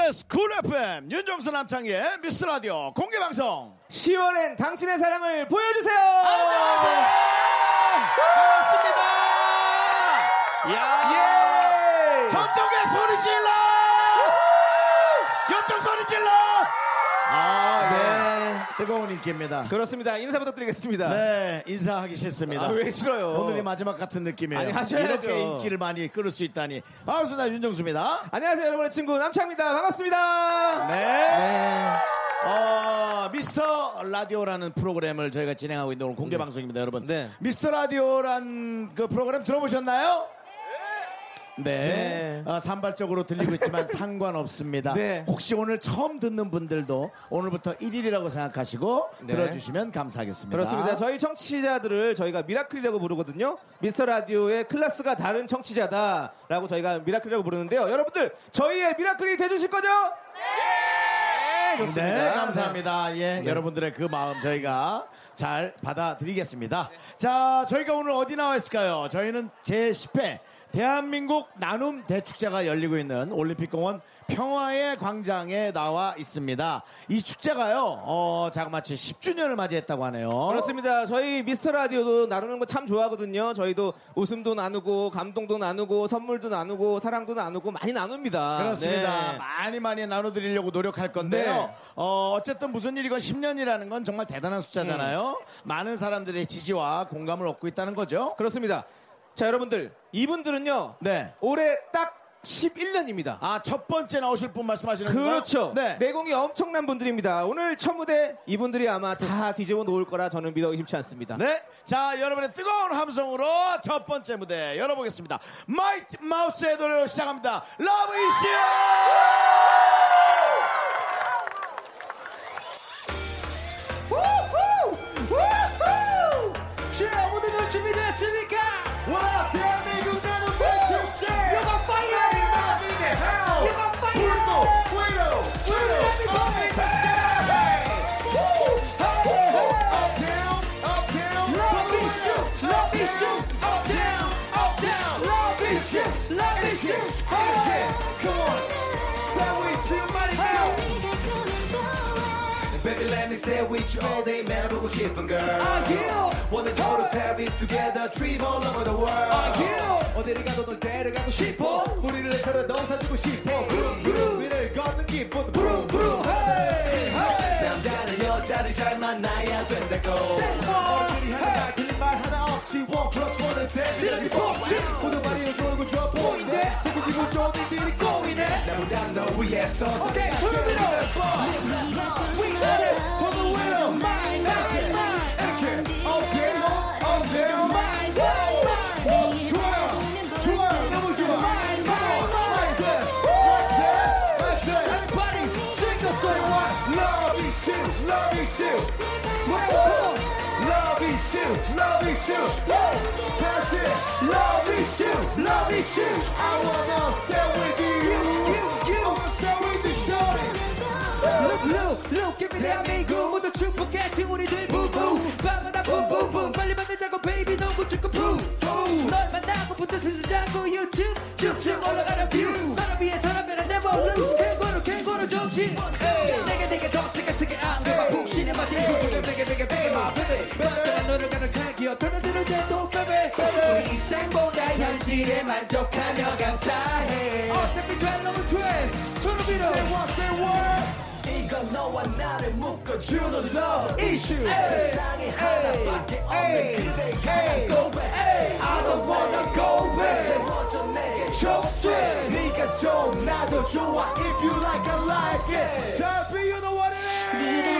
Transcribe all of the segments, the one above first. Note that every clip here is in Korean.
KBS Cool FM 윤정수 남창희의 미스터 라디오 공개 방송 10월엔 당신의 사랑을 보여주세요. 안녕하세요 반갑습니다 야 예. 뜨거운 인기입니다 그렇습니다. 인사 부탁드리겠습니다. 네 인사하기 싫습니다 아, 왜 싫어요? 오늘이 마지막 같은 느낌이에요 아니, 하셔야죠. 이렇게 인기를 많이 끌을 수 있다니 반갑습니다 윤정수입니다 안녕하세요, 여러분의 친구 남창희입니다. 반갑습니다. 네. 네. 어, 미스터 라디오라는 프로그램을 저희가 진행하고 있는 오늘 공개 방송입니다, 여러분. 네. 미스터 라디오란 그 프로그램 들어보셨나요? 네. 네. 어, 산발적으로 들리고 있지만 상관없습니다. 네. 혹시 오늘 처음 듣는 분들도 오늘부터 1일이라고 생각하시고 네. 들어주시면 감사하겠습니다. 그렇습니다. 저희 청취자들을 저희가 미라클이라고 부르거든요. 미스터 라디오의 클래스가 다른 청취자다라고 저희가 미라클이라고 부르는데요. 여러분들 저희의 미라클이 돼주실 거죠? 네. 좋습니다. 네, 감사합니다. 예, 여러분들의 그 마음 저희가 잘 받아드리겠습니다. 자, 저희가 오늘 어디 나와 있을까요? 저희는 제 10회 대한민국 나눔 대축제가 열리고 있는 올림픽공원 평화의 광장에 나와 있습니다. 이 축제가요, 어, 자그마치 10주년을 맞이했다고 하네요. 그렇습니다. 저희 미스터 라디오도 나누는 거 참 좋아하거든요. 저희도 웃음도 나누고 감동도 나누고 선물도 나누고 사랑도 나누고 많이 나눕니다. 그렇습니다. 네. 많이 많이 나눠드리려고 노력할 건데요. 네. 어, 어쨌든 무슨 일이건 10년이라는 건 정말 대단한 숫자잖아요. 많은 사람들의 지지와 공감을 얻고 있다는 거죠. 그렇습니다. 자, 여러분들 이분들은요. 네. 올해 딱 11년입니다. 아, 첫 번째 나오실 분 말씀하시는 건가요? 그렇죠. 네. 내공이 엄청난 분들입니다. 오늘 첫 무대 이분들이 아마 다 뒤집어 놓을 거라 저는 믿어 의심치 않습니다. 네. 자, 여러분의 뜨거운 함성으로 첫 번째 무대 열어보겠습니다. 마이트 마우스의 노래로 시작합니다. 러브 이슈! All day, man. 보고 싶은 girl. Ah, yeah. Wanna go to Paris together, trip all over the world. 아, yeah. 어디를 가도 널 데려가고 싶어. 우리를 내처럼 사주고 싶어. 구름 구름 위를 걷는 기분. 구름 구름. Hey, hey. 남자는 여자를 잘 만나야 된다고. 어른들이 하는 말 틀린 말 하나 One plus one은 시너지 돼. 폭식. 모두 말이 좋고 좋아 보이네. 자꾸 기분 좋은 일들이 꼬이네. 나보다 너 위해서. 오케이, 위로. We got it for the winner. Mine, mine, mine. 좋아요. 너무 좋아. Mine, mine, mine. Everybody sing the song. Love is you, love is you. Love is you, love is you. That's it. Love is you, love is you. I wanna stay with you. you. I wanna stay with you, shorty. Look, look, look, give me 대한민국 모두 축복해 우리들 부부 밤마다 붐붐붐 빨리 만나자고 베이비 너무 축구 붐널 만나고 붙어 쓰자고 유튜브 쭉쭉 올라가는 뷰 너를 위해 서라면 lose 캥거루 캥거루 정신 우리 인생보다 현실에 만족하며 감사해 어차피 될 놈을 돼 손을 밀어 이건 너와 나를 묶어주는 love 이슈 세상에 하나밖에 없는 그대의 고백 I don't wanna go back. 먼저 내게 족쇄 네가 좀 나도 좋아 If you like I like it. Tell me you know what it is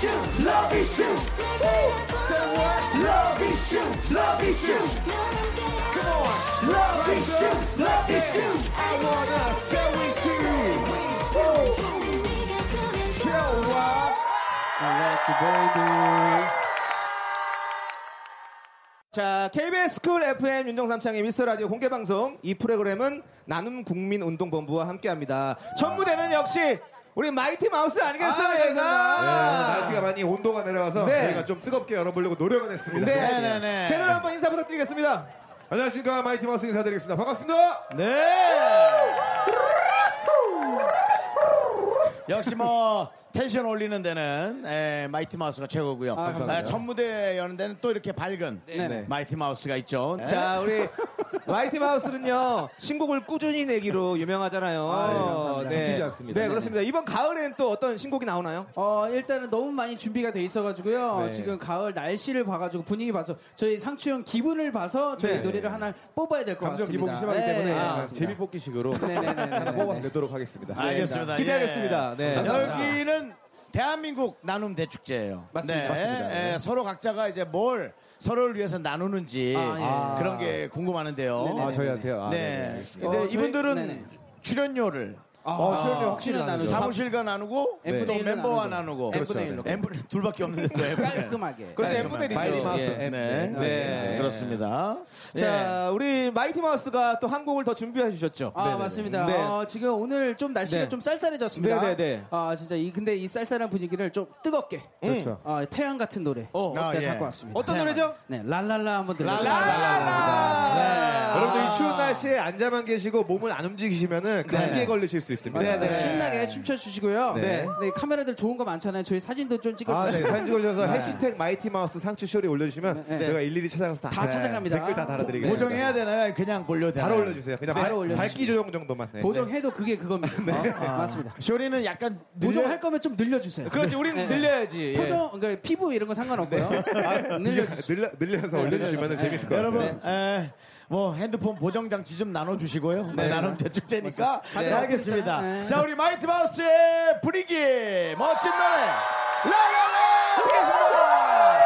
issue, love issue. Say what? Love issue, love issue. Come on, love issue, love issue. I wanna stay with you. Woo. Show up. 자, KBS 쿨 FM 윤정삼창의 미스터 라디오 공개 방송. 이 프로그램은 나눔 국민 운동 본부와 함께 합니다. 첫 무대는 역시 우리 마이티 마우스 아니겠어요, 네, 얘가? 날씨가 많이 온도가 내려와서 네. 저희가 좀 뜨겁게 열어보려고 노력은 했습니다. 네, 네네네. 채널 한번 인사 부탁드리겠습니다. 안녕하십니까 마이티 마우스 인사드리겠습니다. 반갑습니다. 네. 역시 뭐 텐션 올리는 데는 에, 마이티 마우스가 최고고요. 아, 첫 무대 여는 데는 또 이렇게 밝은 네. 마이티 마우스가 있죠. 네. 자, 우리 마이티 마우스는요, 신곡을 꾸준히 내기로 유명하잖아요. 아, 네, 감사합니다. 지치지 않습니다. 네, 그렇습니다. 이번 가을엔 또 어떤 신곡이 나오나요? 어, 일단은 너무 많이 준비가 돼 있어가지고요. 네. 지금 가을 날씨를 봐가지고 분위기 봐서 저희 상추형 기분을 봐서 저희 네. 노래를 하나 뽑아야 될것 감정 같습니다. 기복이 심하기 네, 때문에 아. 재미 뽑기식으로 네네네네. 하나 뽑아내도록 하겠습니다. 알겠습니다. 기대하겠습니다. 예. 네. 여기는 대한민국 나눔 대축제예요. 맞습니다. 네. 맞습니다. 예, 서로 각자가 이제 뭘 서로를 위해서 나누는지 아, 예. 그런 게 궁금하는데요. 아 저희한테요. 아, 네. 네. 근데 어, 저희- 이분들은 네네. 출연료를 어, 수영료 확실히 나누죠. 나누죠. 사무실과 나누고 N분의 또 멤버와. 나누고 그렇죠. 일로. N분의 둘밖에 없는데 깔끔하게. 그렇죠, 네, N분의 마이티 일이죠. 마우스 예. M. 네. 네. 그렇습니다. 자, 우리 마이티 마우스가 또 한 곡을 더 준비해 주셨죠. 아 맞습니다. 네. 어, 지금 오늘 좀 날씨가 네. 좀 쌀쌀해졌습니다. 네네네. 아 진짜 이 근데 이 쌀쌀한 분위기를 좀 뜨겁게 그렇죠. 어, 태양 같은 노래 어, 아, 네, 예. 갖고 왔습니다. 어떤 노래죠? 네 랄랄라 한번 들어볼게요. 랄랄라. 여러분들 이 추운 날씨에 앉아만 계시고 몸을 안 움직이시면은 감기에 걸리실 수 있습니다. 네, 네. 신나게 춤춰주시고요. 네. 네. 카메라들 좋은 거 많잖아요. 저희 사진도 좀 아, 찍어주세요. 네. 사진 찍어주셔서 해시태그 마이티 마우스 상추 쇼리 올려주시면 네. 제가 일일이 찾아가서 다, 다 찾아갑니다. 댓글 다 달아드리겠습니다. 고정해야 되나요? 그냥 올려도 되나요? 바로 올려주세요. 그냥 바로 발- 올려주시면. 밝기 조정 정도만. 네. 보정해도 그게 그겁니다. 어, 맞습니다. 쇼리는 약간 늘려- 보정할 거면 좀 늘려주세요. 그렇지, 우리는 네. 늘려야지. 예. 표정, 그러니까 피부 이런 거 상관없고요. 늘려주세요. 늘려, 늘려서 올려주시면 재밌을 것 같아요. 여러분, 에, 뭐 핸드폰 보정 장치 좀 나눠주시고요. 네, 나눔 대축제니까. 네, 알겠습니다. 네. 자, 우리 마이티 마우스의 분위기 멋진 노래 랄랄라 듣겠습니다.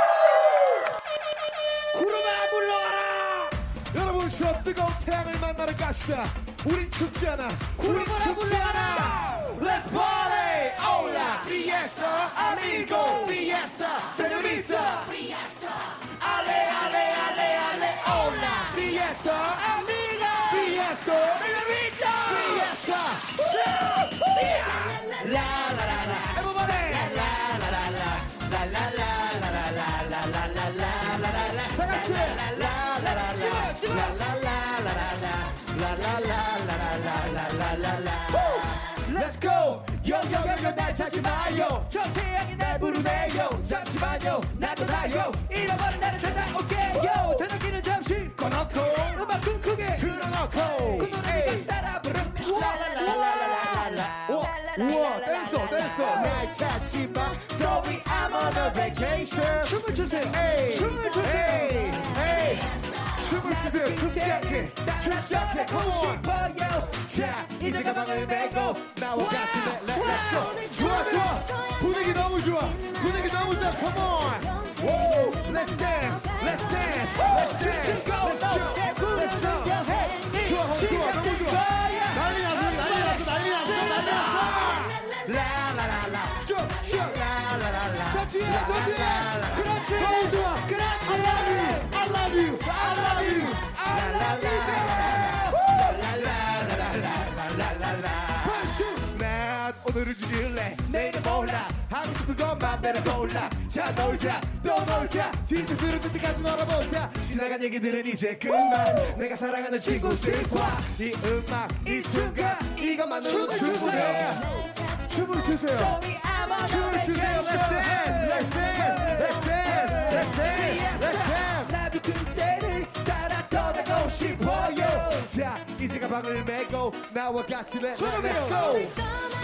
구름아 물러가라! 여러분 저 뜨거운 태양을 만나러 갑시다. 우린 춥지 않아. 우린 구름아 물러가라! Let's party! Hola! Fiesta! Amigo! Fiesta! Señorita! Fiesta! Fiesta! Amigo! Fiesta! Señorita! Fiesta! La, la, la, la. Everybody! La, la, la, la. La, la, la, la, la, la, la, la, la, la, la, la, la. 다 같이! La, la, la, la, la. La, la, la, la, la, la. La, la, la, la, la, la, la, la, la, la. Let's go! 요요요요 날 찾지 마요 저 태양이 날 부르네요 잠시만요 나도 나요 잃어버린 나를 찾아올게요 저녁기는 우와 댄서 댄서. 날 찾지 마 Sorry I'm on a vacation 춤을 추세요. 춤을 추세요 춤을 추세요. 춥지 않게. 춥지 않게 가고 싶어요 자 이제 가방을 메고 나와 같이 go 좋아 좋아. 분위기 너무 좋아. 분위기 너무 좋아. Come on. Let's dance. Let's dance. Let's dance. 맘대로 골라. 자 놀자. 또 놀자. 진짜 들을 때까지 놀아보자. 지나간 얘기들은 이제 그만. 내가 사랑하는 친구들과 이 음악 이 순간 이것만으로도 충분해. 춤을 추세요. 춤을 추세요. Let's dance. Let's dance. Let's dance. Let's dance. Let's dance. 나도 그때를 따라 떠나고 싶어요. 자 이제 가방을 메고 나와 같이 Let's go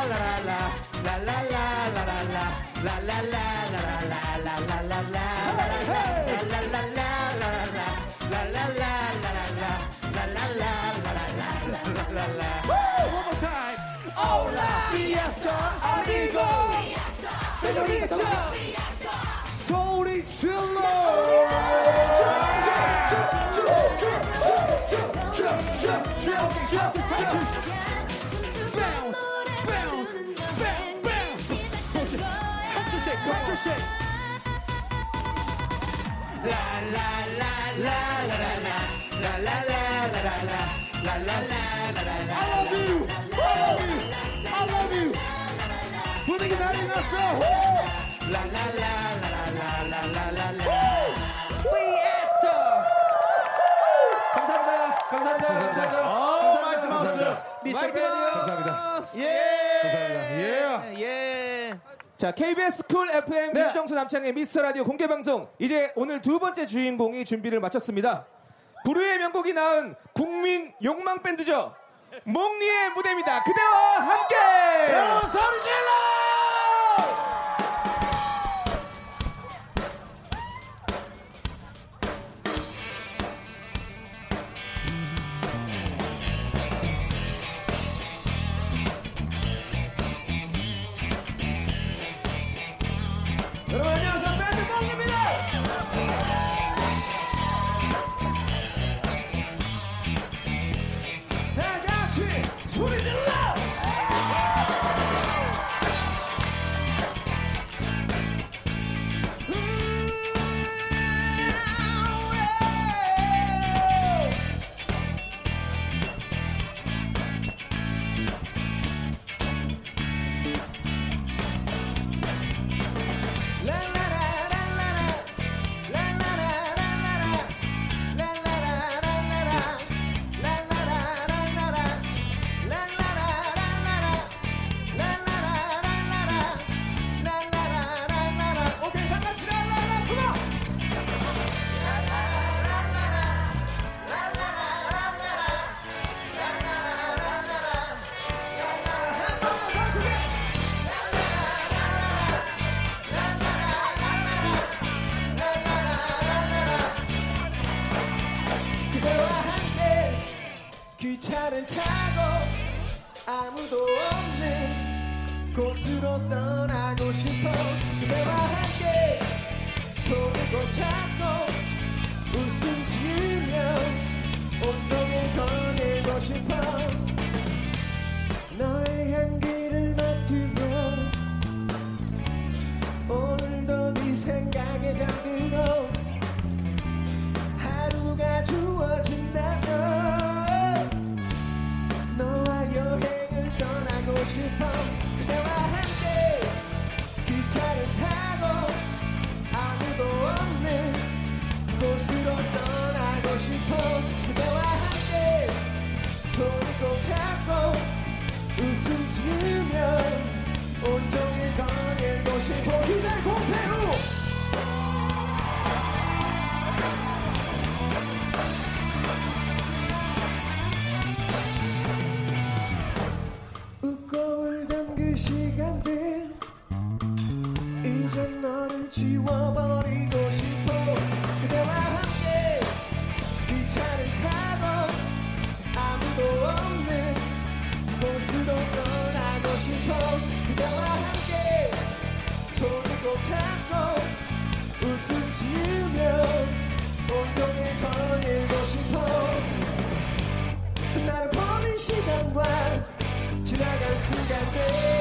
소리 질러 I love you 감사합니다. 감사합니다. 감사합니다. 어, 마이티 마우스. 마이티 마우스. 예. 예. 자, KBS 쿨 FM 네. 윤정수 남창희의 미스터 라디오 공개 방송. 이제 오늘 두 번째 주인공이 준비를 마쳤습니다. 불후의 명곡이 낳은 국민 욕망 밴드죠. 몽니의 무대입니다. 그대와 함께. 여러분 소리 질러! 함께 기차를 타고 아무도 없는 곳으로 떠나고 싶어 그대와 함께 손을 꼭 잡고 웃음 지으며 온종일 거 떠나고 싶어 그대와 함께 기차를 타고 아무도 없는 곳으로 떠나고 싶어 그대와 함께 손을 꼭 잡고 시간과 지나간 순간들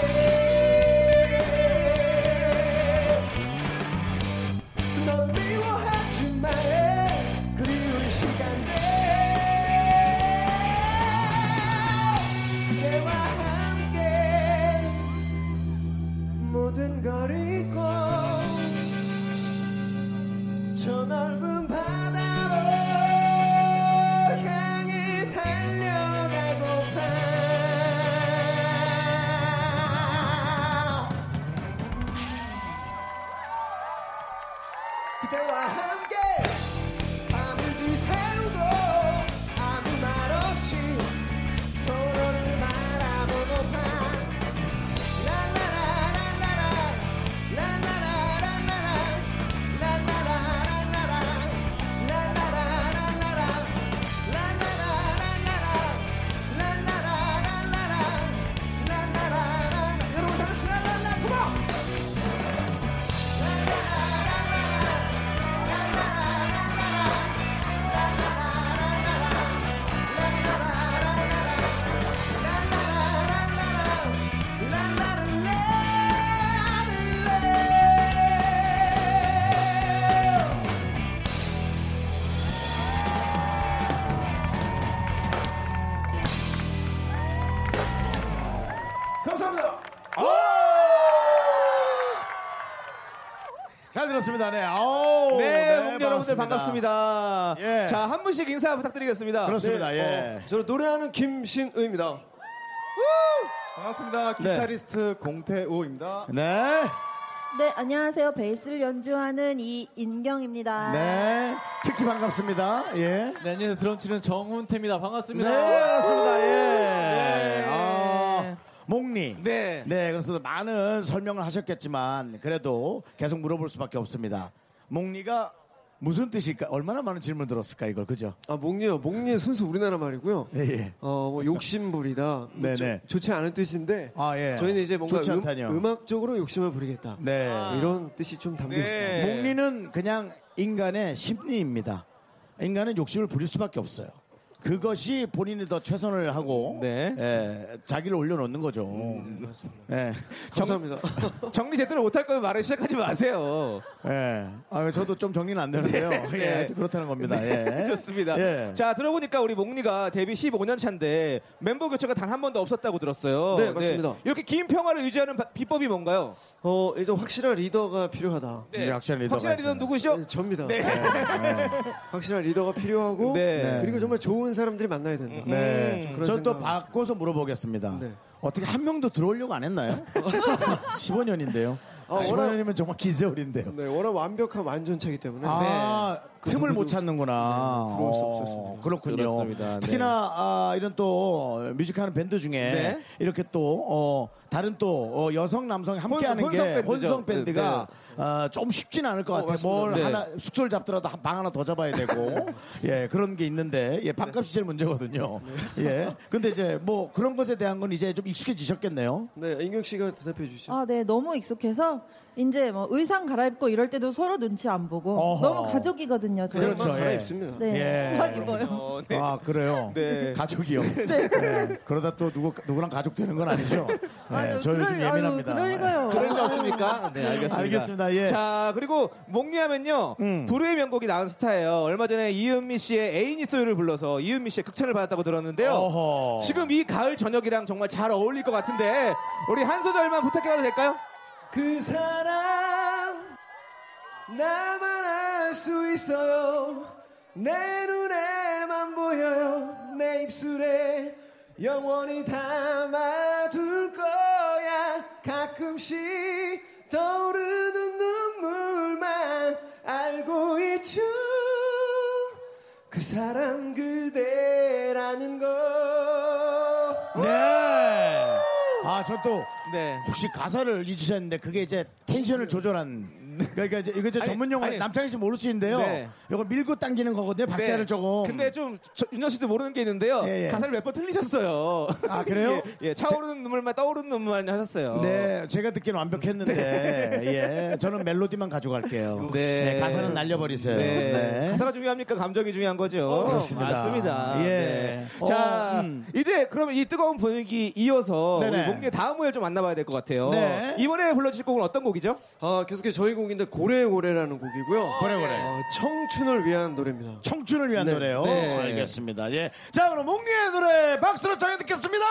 들었습니다. 네. 아우, 네, 몽 여러분들 반갑습니다. 예. 자, 한 분씩 인사 부탁드리겠습니다. 그렇습니다. 네. 예. 저는 노래하는 김신의입니다. 반갑습니다. 기타리스트 공태우입니다. 네. 네, 안녕하세요. 베이스를 연주하는 이인경입니다. 네. 특히 반갑습니다. 예. 네, 안녕하세요. 드럼 치는 정훈태입니다. 네, 반갑습니다. 반갑습니다. 예. 아, 몽니. 네. 네, 그래서 많은 설명을 하셨겠지만 그래도 계속 물어볼 수밖에 없습니다. 몽니가 무슨 뜻일까? 얼마나 많은 질문 들었을까 이걸 그죠? 아, 목리요. 목리 순수 우리나라 말이고요. 예, 예. 어, 뭐 욕심 부리다. 뭐 네네. 좋- 좋지 않은 뜻인데. 아, 예. 저희는 이제 뭔가 음, 않다뇨. 음악적으로 욕심을 부리겠다. 네. 뭐 이런 뜻이 좀 담겨 있어요. 네. 몽니는 그냥 인간의 심리입니다. 인간은 욕심을 부릴 수밖에 없어요. 그것이 본인이 더 최선을 하고 네. 예, 자기를 올려놓는 거죠. 예. 감사합니다. 정 리 제대로 못할 거면 말을 시작하지 마세요. 예. 아, 저도 좀 정리는 안 되는데요. 예, 하여튼 그렇다는 겁니다. 예. 좋습니다. 예. 자, 들어보니까 우리 몽니가 데뷔 15년 차인데 멤버 교체가 단 한 번도 없었다고 들었어요. 네, 맞습니다. 이렇게 긴 평화를 유지하는 바- 비법이 뭔가요? 어, 이제 확실한 리더가 필요하다. 이제 확실한 리더가 확실한 리더는 있어요. 누구시죠? 네, 접니다. 네. 확실한 리더가 필요하고 네. 그리고 정말 좋은 사람들이 만나야 된다. 네. 그런 전또 바꿔서 물어보겠습니다. 네. 어떻게 한 명도 들어오려고 안 했나요? 15년인데요. 아, 15년이면 정말 기세월인데요. 네, 워낙 완벽한 완전체이기 때문에 아, 틈을 못 찾는구나. 네, 들어올 수 어, 없었습니다. 그렇군요. 그렇습니다. 네. 특히나 아, 이런 또 뮤직하는 밴드 중에 네. 이렇게 또 어, 다른 또 어, 여성 남성이 함께하는 혼성 게 밴드죠. 혼성 밴드가 네, 어, 좀 쉽지는 않을 것 같아요. 맞습니다. 뭘 네. 하나 숙소를 잡더라도 한방 하나 더 잡아야 되고 예 그런 게 있는데 예 밥값이 제일 문제거든요. 예 근데 이제 뭐 그런 것에 대한 건 이제 좀 익숙해지셨겠네요. 네, 인경 씨가 대답해 주시죠. 아, 네, 너무 익숙해서 이제 뭐 의상 갈아입고 이럴 때도 서로 눈치 안 보고 어허. 너무 가족이거든요. 저희. 그렇죠. 예. 갈아입습니다. 네, 예. 막 입어요. 어, 네. 아 그래요. 네. 가족이요. 네. 그러다 또 누구 누구랑 가족 되는 건 아니죠. 네, 아유, 저 요즘 그럴- 아유, 예민합니다. 그럴 리가요. 그럴 리 없습니까? 네, 알겠습니다. 알겠습니다. 예. 자, 그리고 몽니하면요. 음. 불후의 명곡이 나온 스타예요. 얼마 전에 이은미 씨의 애인이 소유를 불러서 이은미 씨의 극찬을 받았다고 들었는데요. 어허. 지금 이 가을 저녁이랑 정말 잘 어울릴 것 같은데 우리 한 소절만 부탁해봐도 될까요? 그 사랑 나만 알 수 있어요. 내 눈에만 보여요. 내 입술에 영원히 담아둘 거야. 가끔씩 떠오르는 눈물만 알고 있죠. 그 사람 그대라는 거 네. 아, 저또 네. 혹시 가사를 잊으셨는데 그게 이제 tension을 조절한 그러니까 이제 이거 이제 아니, 전문 용어 아니. 남창희 씨 모를 수 있는데요. 네. 이거 밀고 당기는 거거든요. 박자를 네. 조금. 근데 좀 저- 윤정수 씨도 모르는 게 있는데요. 예, 예. 가사를 몇 번 틀리셨어요. 아, 그래요? 예, 예, 차오르는 눈물만 떠오르는 눈물만 하셨어요. 네, 제가 듣기는 완벽했는데, 예, 저는 멜로디만 가져갈게요. 네. 네, 가사는 날려버리세요. 네. 네. 가사가 중요합니까? 감정이 중요한 거죠. 그렇습니다. 맞습니다. 예. 네. 어, 자, 음. 이제 그러면 이 뜨거운 분위기 이어서 네네. 우리 목의 다음 무대를 좀 만나봐야 될 것 같아요. 네. 이번에 불러주실 곡은 어떤 곡이죠? 아, 계속해서 저희 곡 인데 고래고래라는 곡이고요. 고래고래. 어, 청춘을 위한 노래입니다. 청춘을 위한 네. 노래요. 네. 알겠습니다. 예. 자, 그럼 몽니의 노래 박수로 청해 듣겠습니다.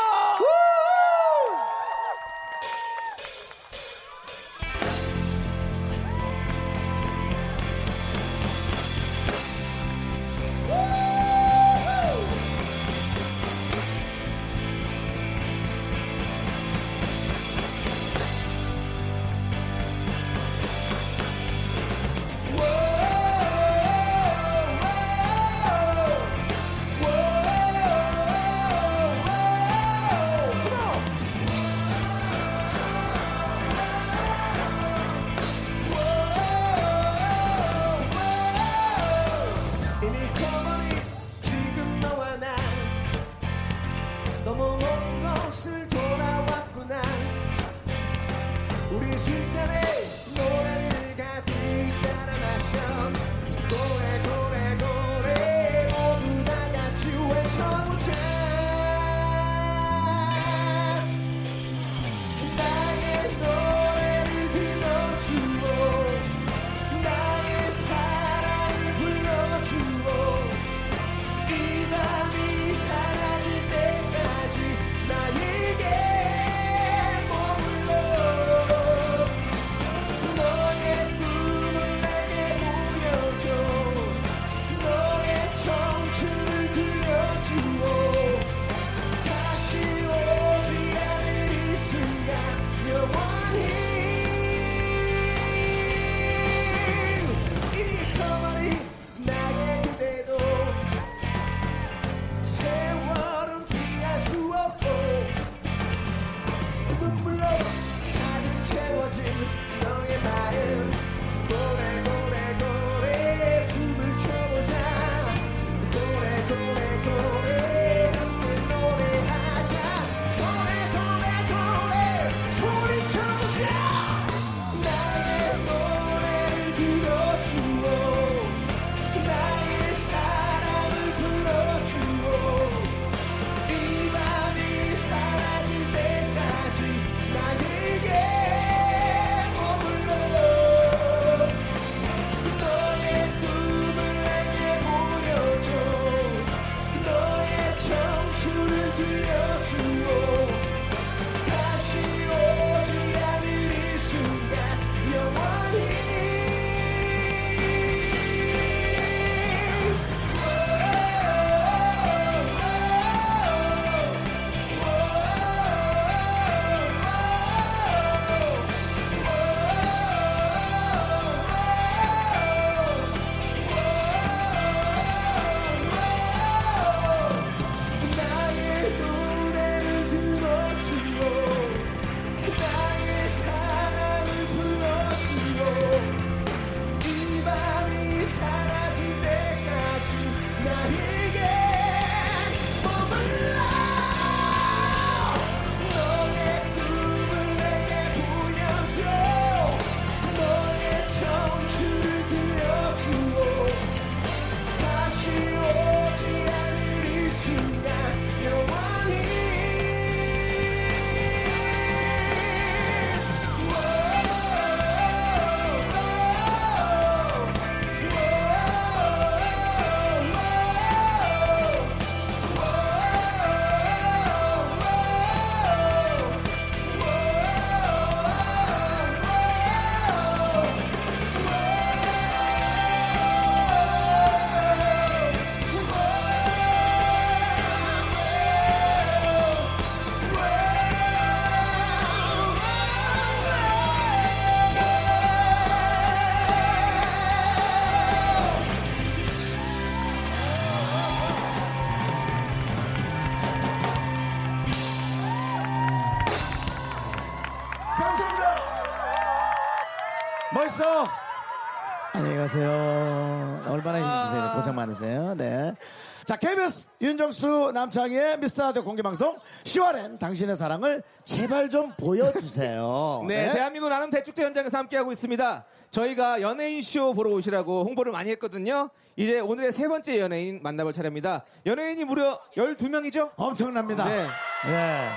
KBS 윤정수 남창희의 미스터 라디오 공개방송 10월엔 당신의 사랑을 제발 좀 보여주세요. 네, 대한민국 나눔 대축제 현장에서 함께하고 있습니다. 저희가 연예인 쇼 보러 오시라고 홍보를 많이 했거든요. 이제 오늘의 세 번째 연예인 만나볼 차례입니다. 연예인이 무려 12명이죠? 엄청납니다. 네. 예.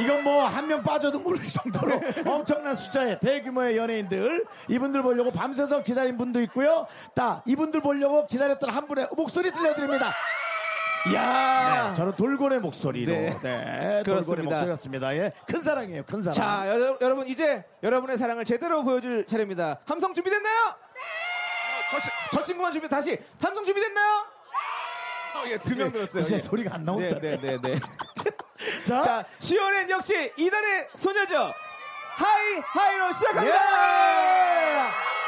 이건 뭐 한 명 빠져도 모를 정도로 네. 엄청난 숫자의 대규모의 연예인들 이분들 보려고 밤새서 기다린 분도 있고요. 딱 이분들 보려고 기다렸던 한 분의 목소리 들려드립니다. 야 네, 저는 돌고래 목소리로 네, 네. 돌고래. 목소리였습니다. 예, 큰 사랑이에요, 큰 사랑. 자, 여, 여러분 이제 여러분의 사랑을 제대로 보여줄 차례입니다. 함성 준비됐나요? 네. 저, 시- 저 친구만 준비 다시 함성 준비됐나요? 어, 예, 두 명 들었어요. 이제 예. 소리가 안 나온다. 네, 네, 네, 네. 자, 자, 시원엔 역시 이달의 소녀죠. 하이 하이로 시작합니다. 예!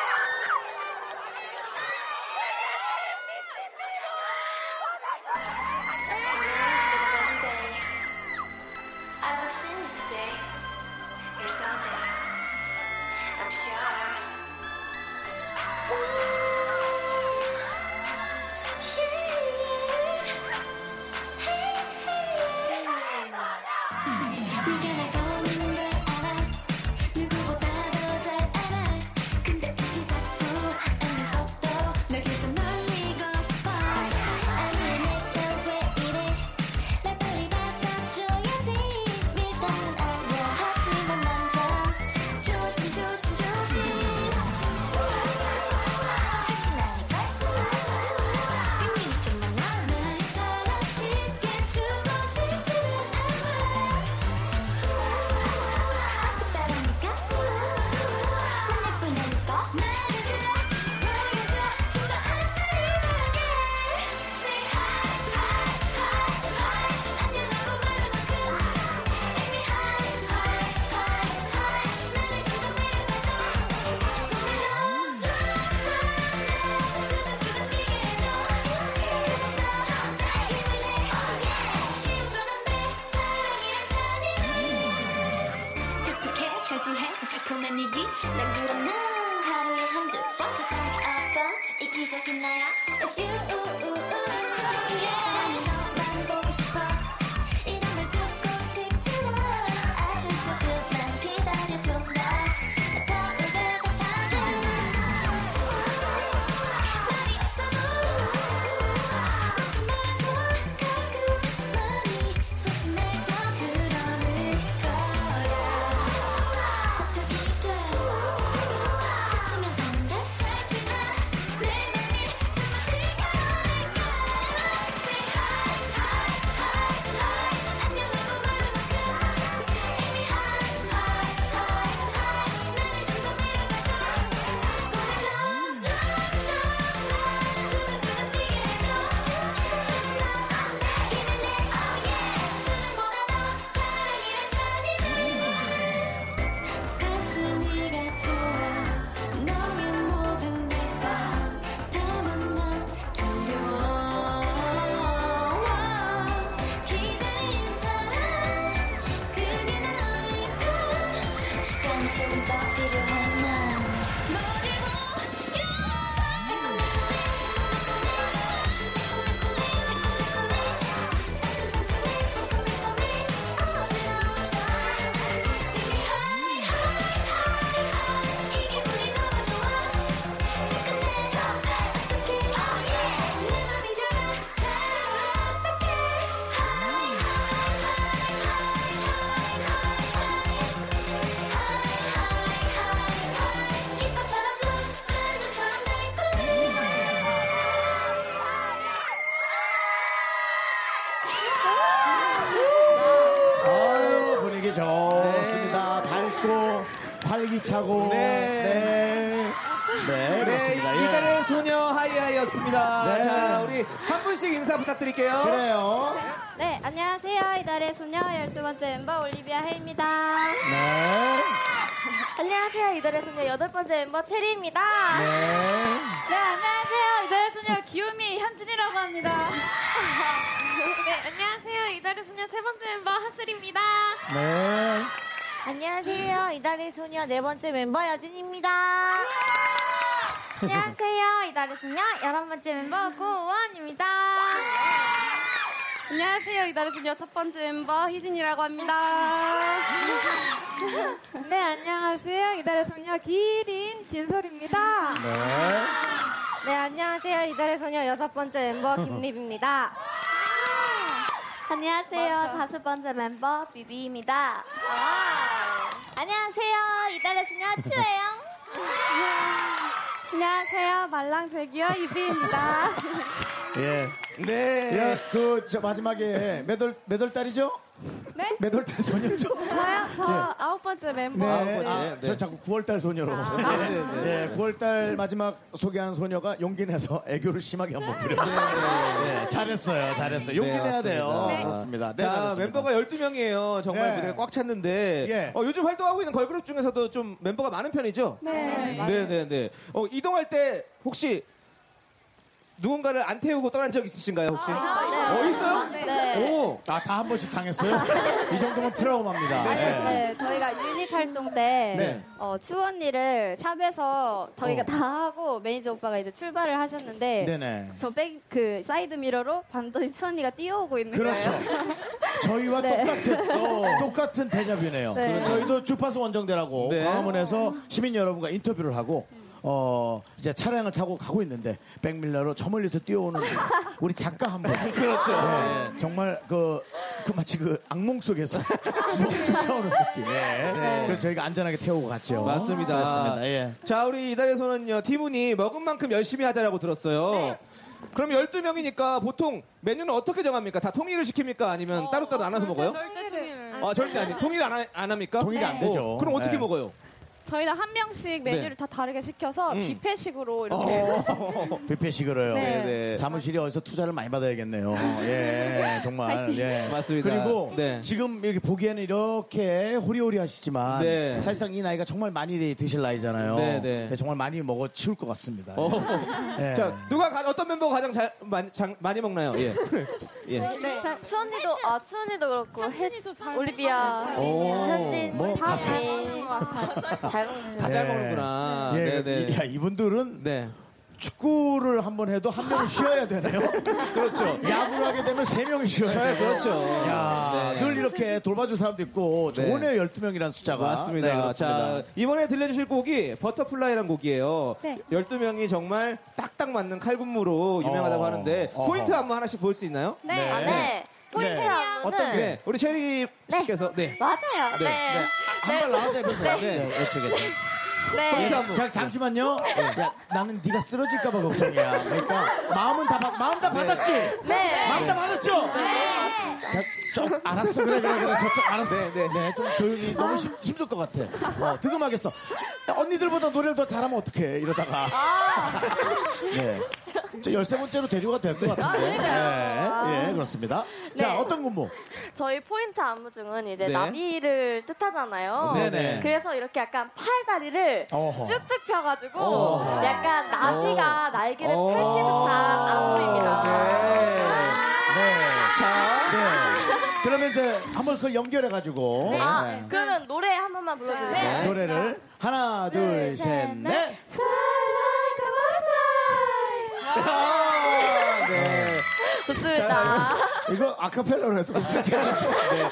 번째 멤버 체리입니다. 네. 네, 안녕하세요. 이달의 소녀 귀요미 현진이라고 합니다. 네, 안녕하세요. 이달의 소녀 세 번째 멤버 하슬입니다. 네. 안녕하세요. 이달의 소녀 네 번째 멤버 여진입니다. 안녕하세요. 이달의 소녀 11번째 멤버 고원입니다. 안녕하세요. 이달의 소녀 첫 번째 멤버 희진이라고 합니다. 네, 안녕하세요. 이달의 소녀 기린 진솔입니다. 네. 네, 안녕하세요. 이달의 소녀 여섯 번째 멤버 김립입니다. 안녕하세요. 다섯 번째 멤버 비비입니다. 안녕하세요. 이달의 소녀 추혜영. 안녕하세요. 말랑 제기와 이비입니다. 예. 네. 예, 그, 저 마지막에 몇 월, 몇월 달이죠? 네? 몇월달 소녀죠? 저요? 저 아홉 번째 멤버. 네. 네, 아, 네. 저 자꾸 9월달 소녀로. 네, 9월달 마지막 소개한 소녀가 용기 내서 애교를 심하게 한번 부렸어요. 네, 잘했어요, 잘했어요. 용기 네, 내야 돼요. 맞습니다. 그렇습니다. 네, 자, 잘했습니다. 멤버가 12명이에요. 정말 네. 무대가 꽉 찼는데. 예. 어, 요즘 활동하고 있는 걸그룹 중에서도 좀 멤버가 많은 편이죠? 네. 네, 네, 네. 어, 이동할 때 혹시 누군가를 안 태우고 떠난 적 있으신가요, 혹시? 어, 있어요? 네. 오. 아, 다 한 번씩 당했어요? 이 정도면 트라우마입니다. 아니, 네. 네, 저희가 유닛 활동 때, 네. 어, 츄 언니를 shop에서 저희가 어. 다 하고 매니저 오빠가 이제 출발을 하셨는데, 네네. 저 백, 그, 사이드 미러로 봤더니 츄 언니가 뛰어오고 있는 그렇죠. 거예요. 저희와 네. 똑같은 똑같은 대접이네요. 네. 저희도 주파수 원정대라고 네. 광화문에서 시민 여러분과 인터뷰를 하고 어 이제 차량을 타고 가고 있는데 백밀러로 저 멀리서 뛰어오는 우리 작가 한 분. 그렇죠. 네. 정말 그, 그 마치 그 악몽 속에서 뭐 쫓아오는 느낌. 예. 그래서 저희가 안전하게 태우고 갔죠. 맞습니다. 그렇습니다. 예. 자, 우리 이달에서는요, 팀운이 먹은 만큼 열심히 하자라고 들었어요. 네. 그럼 12명이니까 보통 메뉴는 어떻게 정합니까? 다 통일을 시킵니까? 아니면 따로따로 나눠서 먹어요? 절대 통일. 아, 절대 아니. 통일 안, 하- 안 합니까? 통일이 안 되죠. 어, 그럼 어떻게 네. 먹어요? 저희는 한 명씩 메뉴를 네. 다 다르게 시켜서 음. 뷔페식으로 이렇게 어, 뷔페식으로요. 네. 네. 사무실이 어디서 투자를 많이 받아야겠네요. 예, 정말. 예. 맞습니다. 그리고 네. 지금 이렇게 보기에는 이렇게 호리호리 하시지만 네. 사실상 이 나이가 정말 많이 드실 나이잖아요. 네, 네. 정말 많이 먹어 치울 것 같습니다. 어. 예. 자, 누가 가- 어떤 멤버가 가장 잘 많이, 장- 많이 먹나요? 예. 예. 네. 추언니도, 아, 추언니도 그렇고, 해, 올리비아, 오. 현진, 뭐다 같이- 잘 먹습니다. 다잘 먹는구나. 예, 네, 네. 야, 이분들은 네. 축구를 한 번 해도 한 명은 쉬어야 되네요. 그렇죠. 야구를 하게 되면 세 명이 쉬어야 돼요. 그렇죠. 야, 네. 늘 이렇게 돌봐줄 사람도 있고 네. 좋네요. 12명이라는 숫자가. 맞습니다. 네, 그렇습니다. 자, 이번에 들려주실 곡이 Butterfly란 곡이에요. 네. 12명이 정말 딱딱 맞는 칼군무로 유명하다고 어. 하는데 어허. 포인트 안무 하나씩 볼 수 있나요? 네. 네. 아, 네. 포인트 네. 어떤 게? 네. 우리 체리 씨께서 네. 맞아요. 네. 네. 네. 한발 나와서 해보세요. 네. 네. 이쪽에서. 네. 안무. 자, 잠시만요. 야, 나는 네가 쓰러질까봐 걱정이야. 그러니까 마음은 다 받- 마음 다 받았지. 네. 마음 다 받았죠. 네. 자, 좀 알았어 그래 그래 그래 저쪽 알았어. 네, 네. 좀 조용히 너무 힘, 힘들 것 같아. 어, 득음하겠어. 야, 언니들보다 노래를 더 잘하면 어떡해 이러다가. 네. 저 13번째로 대류가 될 것 같은데. 네. 예, 그렇습니다. 자, 네. 어떤 근무? 저희 포인트 안무 중은 이제 네. 나비를 뜻하잖아요. 네네. 그래서 이렇게 약간 팔다리를 어허. 쭉쭉 펴가지고 어허. 약간 나비가 날개를 오. 펼친 듯한 안무입니다. 네. 네. 자, 네. 그러면 이제 한번 그걸 연결해 가지고 아, 네. 그러면 노래 한 번만 불러주세요. 노래를 하나, 둘, 셋, 넷. 아, 네. 좋습니다. 이거 아카펠라로 해도 괜찮겠네. 네.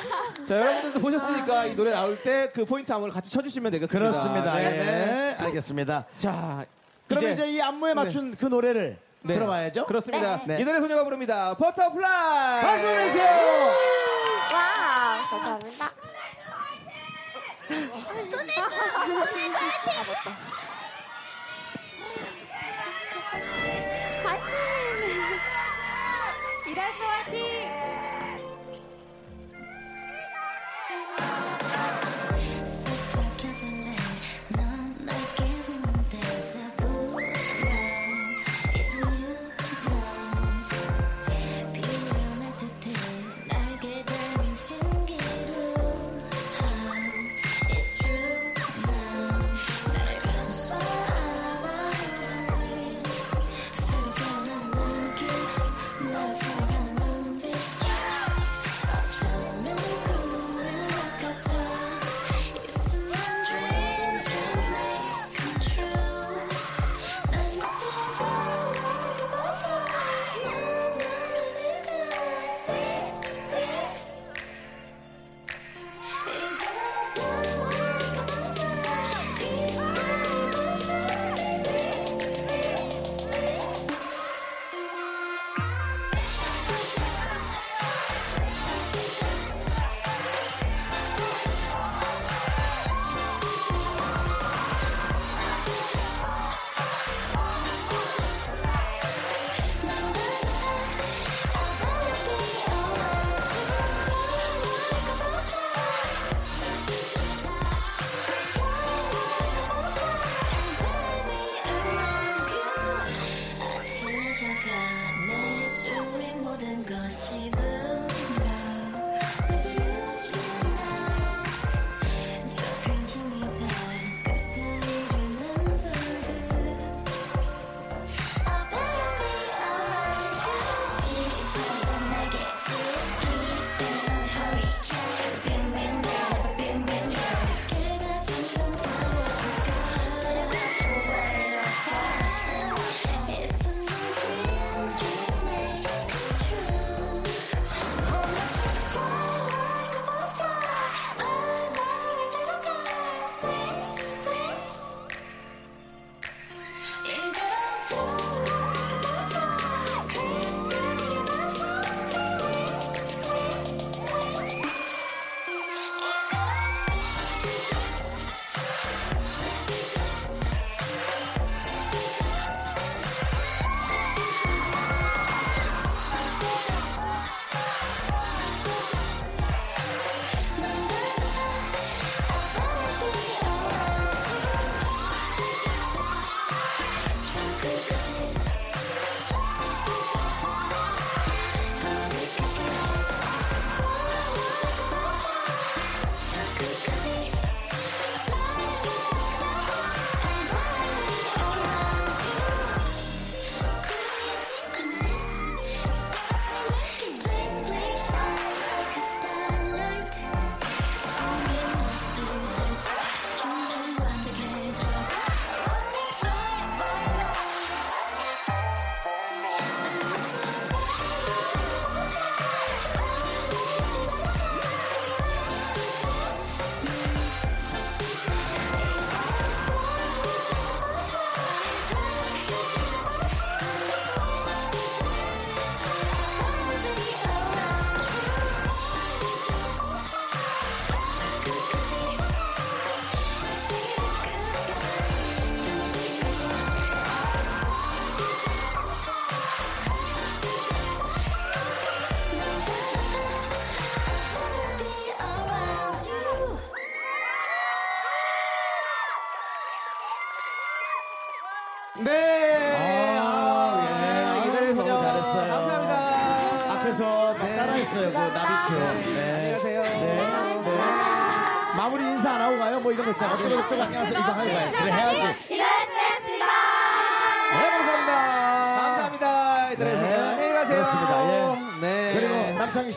자, 여러분들도 보셨으니까 이 노래 나올 때 그 포인트 안무를 같이 춰주시면 되겠습니다. 그렇습니다. 네, 예. 네. 알겠습니다. 자, 그러면 이제, 이 안무에 맞춘 그 노래를 네. 들어봐야죠. 그렇습니다. 네. 이달의 소녀가 부릅니다. Butterfly. 박수 보내주세요. 와, 감사합니다. 이달소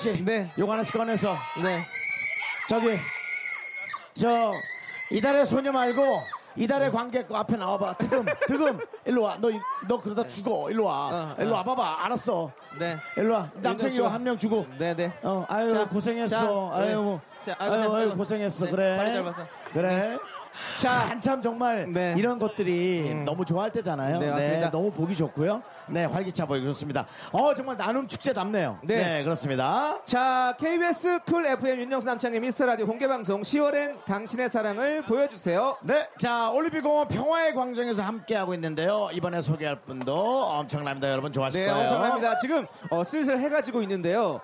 씨. 네. 요거 하나씩 꺼내서. 네. 저기, 저, 이달의 소녀 말고, 이달의 관객 그 앞에 나와봐. 득음, 득음. 일로 와. 너, 이- 너 그러다 죽어. 일로 와. 어, 일로 어. 와봐봐. 알았어. 네. 일로 와. 남창희와 한명 주고. 네, 네. 어, 아유, 자, 고생했어. 자, 아유, 자, 아유, 아유, 아이고. 고생했어. 네, 그래. 그래. 자, 한참 정말 네. 이런 것들이 음. 너무 좋아할 때잖아요. 네, 맞습니다. 너무 보기 좋고요. 네, 활기차 보이고 좋습니다. 어, 정말 나눔 축제답네요. 네. 네, 그렇습니다. 자, KBS 쿨 FM 윤정수 남창희의 미스터 라디오 공개 방송 10월엔 당신의 사랑을 보여주세요. 네, 자, 올림픽공원 평화의 광장에서 함께하고 있는데요. 이번에 소개할 분도 엄청납니다. 여러분 좋아하실 네, 거예요. 엄청납니다. 지금 어, 슬슬 해가 지고 있는데요.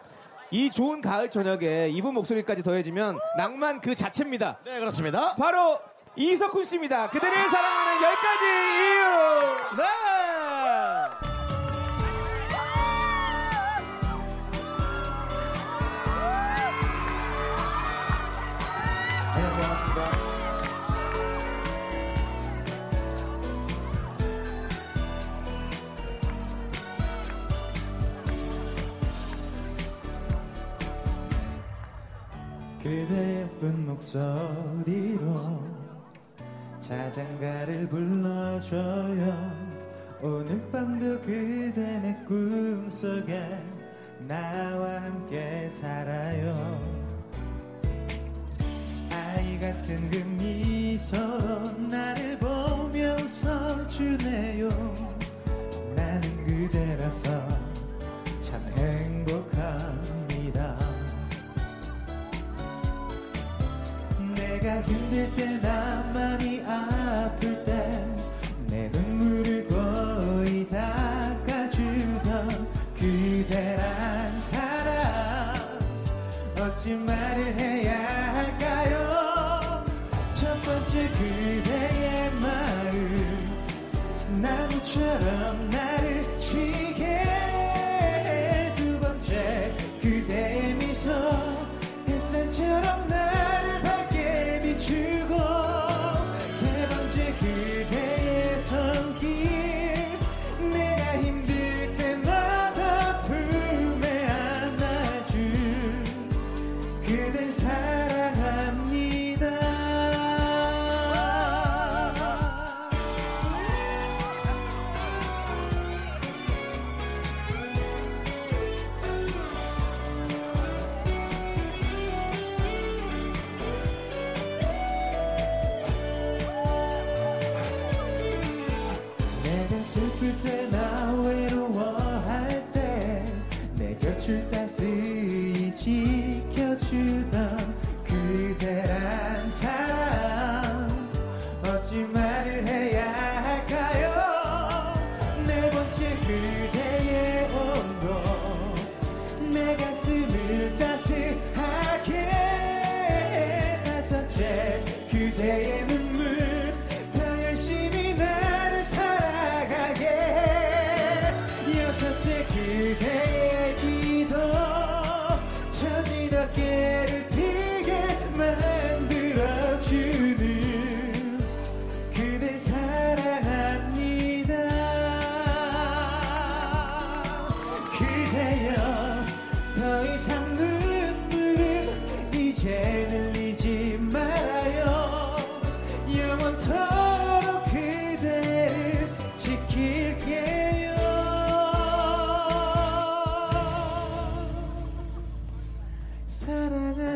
이 좋은 가을 저녁에 이분 목소리까지 더해지면 낭만 그 자체입니다. 네, 그렇습니다. 바로 이석훈 씨입니다. 그대를 사랑하는 10가지 이유. 네! 그대 예쁜 목소리로 자장가를 불러줘요. 오늘 밤도 그대 내 꿈속에 나와 함께 살아요. 아이 같은 그 미소로 나를 보며 웃어주네요. 나는 그대라서 내가 힘들 때 나만이 아플 때 내 눈물을 거의 닦아주던 그대란 사람. 어찌 말을 해야 할까요? 첫 번째 그대의 마음 나무처럼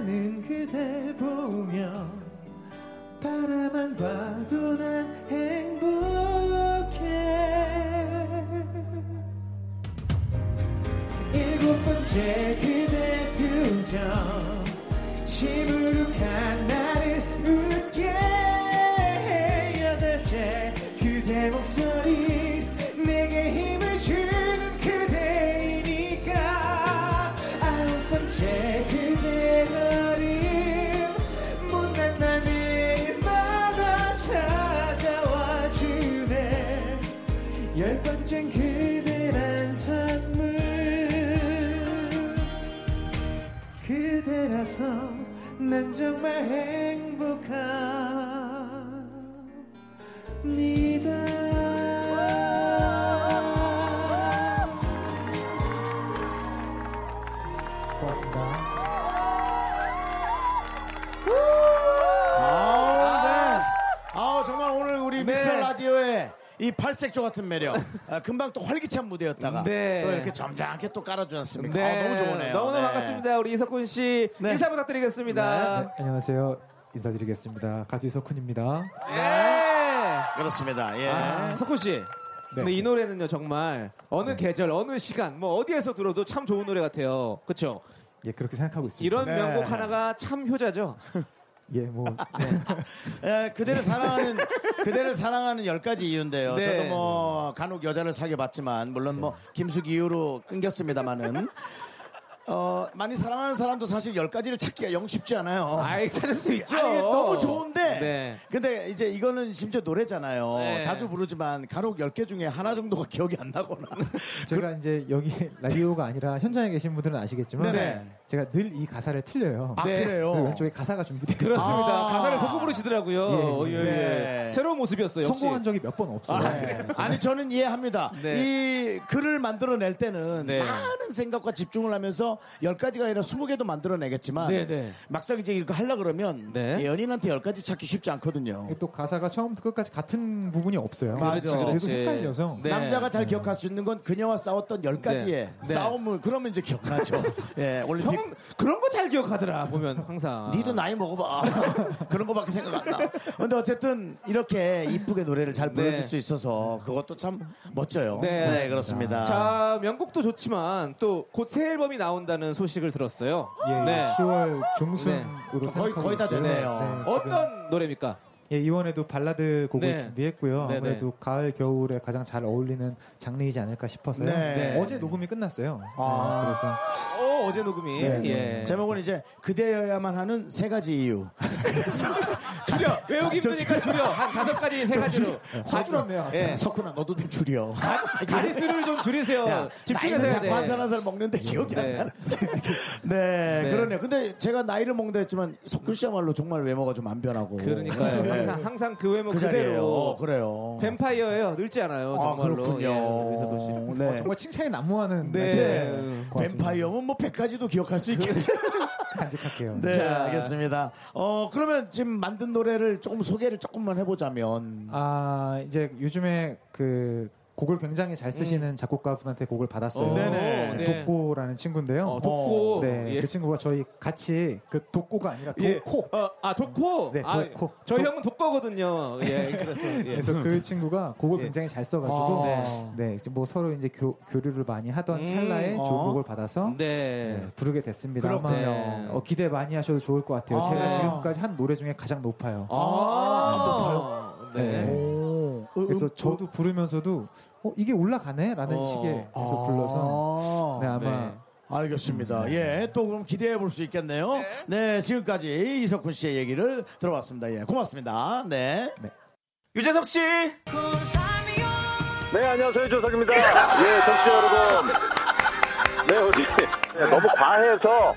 사랑하는 그댈 보며 바라만 봐도 난 행복해. 일곱 번째 그대 표정 시무룩한 그대라서 난 정말 행복합 이 팔색조 같은 매력. 아, 금방 또 활기찬 무대였다가 네. 또 이렇게 점잖게 또 깔아주지 않습니까? 네. 아, 너무 좋으네요. 너무너무 네. 반갑습니다. 우리 이석훈 씨 인사 부탁드리겠습니다. 네, 안녕하세요. 인사드리겠습니다. 가수 이석훈입니다. 예. 그렇습니다. 예. 아, 석훈 씨. 근데 이 노래는요 정말 어느 계절 어느 시간 뭐 어디에서 들어도 참 좋은 노래 같아요. 그렇죠? 예, 그렇게 생각하고 있습니다. 이런 네. 명곡 하나가 참 효자죠. 예, 뭐 예, 그대를 사랑하는 그대를 사랑하는 열 가지 이유인데요. 네. 저도 뭐 간혹 여자를 사귀어 봤지만 물론 뭐 김숙 이후로 끊겼습니다만은 어, 많이 사랑하는 사람도 사실 열 가지를 찾기가 영 쉽지 않아요. 아이 찾을 수 있죠. 아니, 너무 좋은데. 네. 근데 이제 이거는 심지어 노래잖아요. 네. 자주 부르지만 간혹 열 개 중에 하나 정도가 기억이 안 나거나. 제가 이제 여기 라디오가 아니라 현장에 계신 분들은 아시겠지만 네네. 제가 늘 이 가사를 틀려요. 아, 네. 그래요? 그 왼쪽에 가사가 준비되어. 그렇습니다. 아. 가사를 보고 부르시더라고요. 예, 예, 예. 예. 네. 새로운 모습이었어요. 역시. 성공한 적이 몇 번 없어요. 네. 아니 저는 이해합니다. 네. 이 글을 만들어낼 때는 네. 많은 생각과 집중을 하면서 열 가지가 아니라 스무 개도 만들어내겠지만 네, 네. 막상 이제 이렇게 하려 그러면 네. 연인한테 열 가지 찾기 쉽지 않거든요. 또 가사가 처음부터 끝까지 같은 부분이 없어요. 맞아. 그래서 그렇지. 헷갈려서 네. 남자가 잘 기억할 수 있는 건 그녀와 싸웠던 열 가지의 네. 싸움을 그러면 이제 기억나죠. 예, 올림픽. 형은 그런 거 잘 기억하더라 보면 항상. 니도 나이 먹어봐. 그런 거밖에 생각 안 나. 근데 어쨌든 이렇게 이쁘게 노래를 잘 불러줄 네. 수 있어서 그것도 참 멋져요. 네. 네, 그렇습니다. 자 명곡도 좋지만 또 곧 새 앨범이 나온다는 소식을 들었어요. 예, 네. 10월 중순으로 거의- 생각하고 거의 다. 됐네요. 지금 어떤 노래입니까? 예, 이번에도 발라드 곡을 네. 준비했고요. 네, 아무래도 가을 겨울에 가장 잘 어울리는 장르이지 않을까 싶어서요. 네. 어제 녹음이 끝났어요. 아. 네, 그래서 어, 어제 녹음이. 네. 예. 제목은 이제 그대여야만 하는 세 가지 이유. 줄여 외우기 힘드니까 줄여 한 다섯 가지 세 가지로 화줄었네요. 예. 석훈아 너도 좀 줄여. 가리수를 좀 줄이세요. 야, 집중해서 해야 한 돼. 살한살 먹는데 기억이 네. 안 나는데. 네, 네. 그러네요. 근데 제가 나이를 먹는다 했지만 석훈 씨야말로 정말 외모가 좀 안 변하고. 그러니까요. 네. 항상 항상 그 외모 그 그대로. 자리예요. 그래요. 뱀파이어예요. 늙지 않아요. 아, 정말로. 그렇군요. 예, 그래서 보시. 네. 정말 칭찬이 난무하는 네. 네. 고맙습니다. 뱀파이어면 뭐 100가지도 기억할 수 있겠죠. 간직할게요. 네, 자. 알겠습니다. 어, 그러면 지금 만든 노래를 조금 소개를 조금만 해보자면. 아 이제 요즘에 그 곡을 굉장히 잘 쓰시는 작곡가분한테 곡을 받았어요. 어, 네네. 네. 독고라는 친구인데요. 어, 독고. 네, 예. 그 친구가 저희 같이 그 독고가 아니라 예. 독코. 어, 아, 독코. 네, 아, 독코. 저희 독- 형은 독거거든요. 예, 그래서. 예. 그래서 그 친구가 곡을 예. 굉장히 잘 써가지고 아. 네, 이제 뭐 서로 이제 교, 교류를 많이 하던 음. 찰나에 어. 곡을 받아서 네. 네, 부르게 됐습니다. 그렇군요. 어, 기대 많이 하셔도 좋을 것 같아요. 아. 제가 지금까지 한 노래 중에 가장 높아요. 아, 네. 네. 오. 그래서 음, 저도 부르면서도 어, 이게 올라가네라는 어. 식의 아. 해서 불러서 네, 아마 네. 알겠습니다. 예, 또 그럼 기대해 볼 수 있겠네요. 네. 지금까지 이석훈 씨의 얘기를 들어봤습니다. 예, 고맙습니다. 네. 유재석 씨. 네, 안녕하세요. 조석입니다. 예, 정치 여러분. 네, 우리 예, 너무 과해서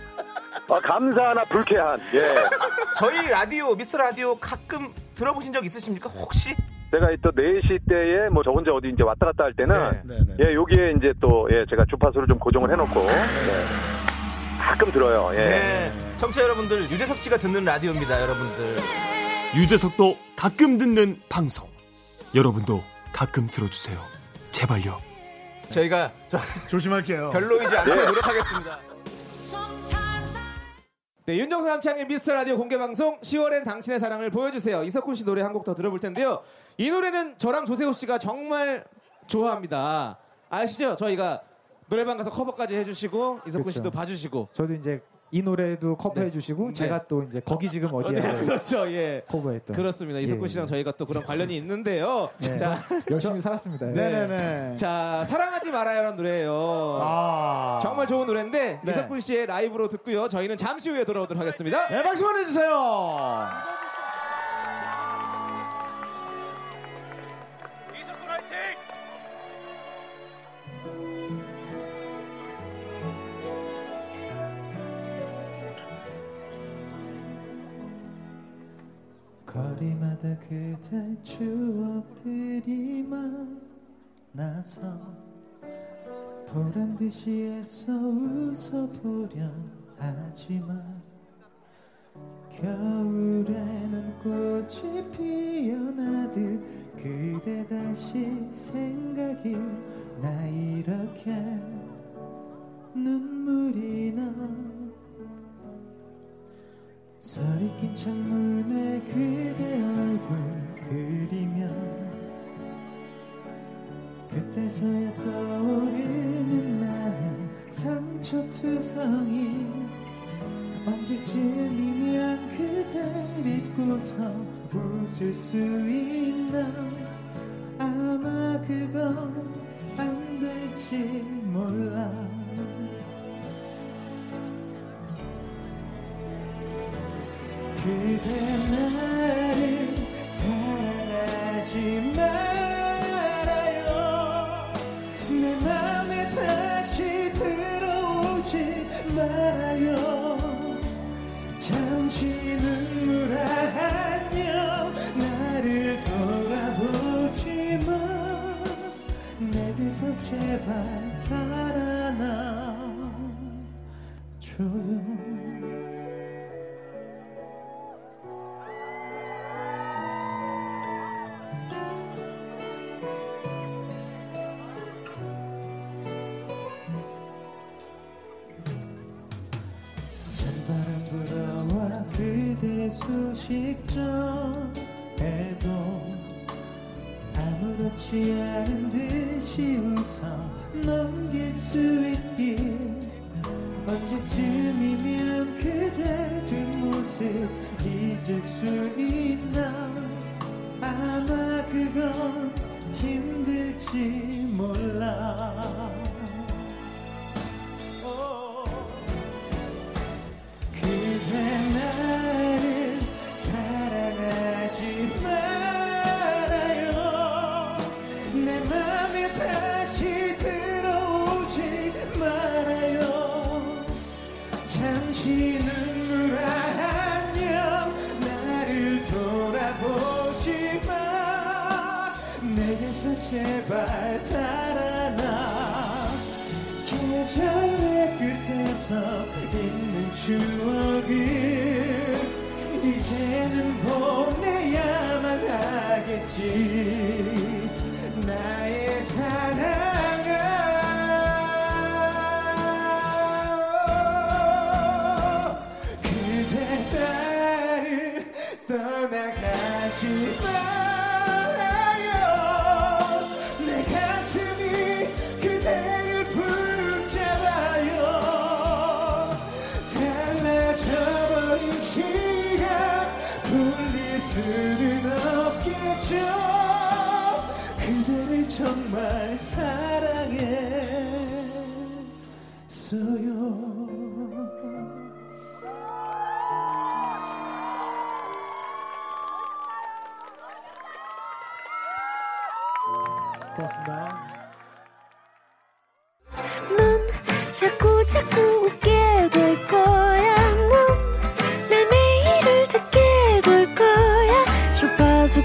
어, 감사하나 불쾌한. 예. 저희 라디오, 미스 라디오 가끔 들어보신 적 있으십니까? 혹시? 제가 또 4시 때에 뭐 저 혼자 어디 이제 왔다 갔다 할 때는 네, 네. 예, 여기에 이제 또 예, 제가 주파수를 좀 고정을 해 놓고 예. 가끔 들어요. 예. 네. 청취자 여러분들, 유재석 씨가 듣는 라디오입니다, 여러분들. 유재석도 가끔 듣는 방송. 여러분도 가끔 들어주세요. 제발요. 저희가 저, 조심할게요. 별로이지 않게 예. 노력하겠습니다. 네, 윤정수 남창의 미스터 라디오 공개 방송 10월엔 당신의 사랑을 보여주세요. 이석훈 씨 노래 한 곡 더 들어볼 텐데요. 이 노래는 저랑 조세호 씨가 정말 좋아합니다. 아시죠? 저희가 노래방 가서 커버까지 해주시고 이석훈 그렇죠. 씨도 봐주시고. 저도 이제 이 노래도 커버해 네. 주시고 네. 제가 또 이제 거기 지금 어, 어디야 네, 그렇죠. 예. 커버했던 그렇습니다. 이석훈 예, 씨랑 예. 저희가 또 그런 관련이 있는데요. 네. 자, 열심히 살았습니다. 네. 네네네. 자, 사랑하지 말아요라는 노래예요. 아. 정말 좋은 노래인데 네. 이석훈 씨의 라이브로 듣고요. 저희는 잠시 후에 돌아오도록 하겠습니다. 네, 박수 보내주세요. 거리마다 그대 추억들이 많아서 보란 듯이 애써 웃어보려 하지만 겨울에는 꽃이 피어나듯 그대 다시 생각이 나 이렇게 눈물이 나 서리 낀 창문에 그대 얼굴 그리면 그때서야 떠오르는 많은 상처투성이 언제쯤이면 그댈 잊고서 웃을 수 있나 그대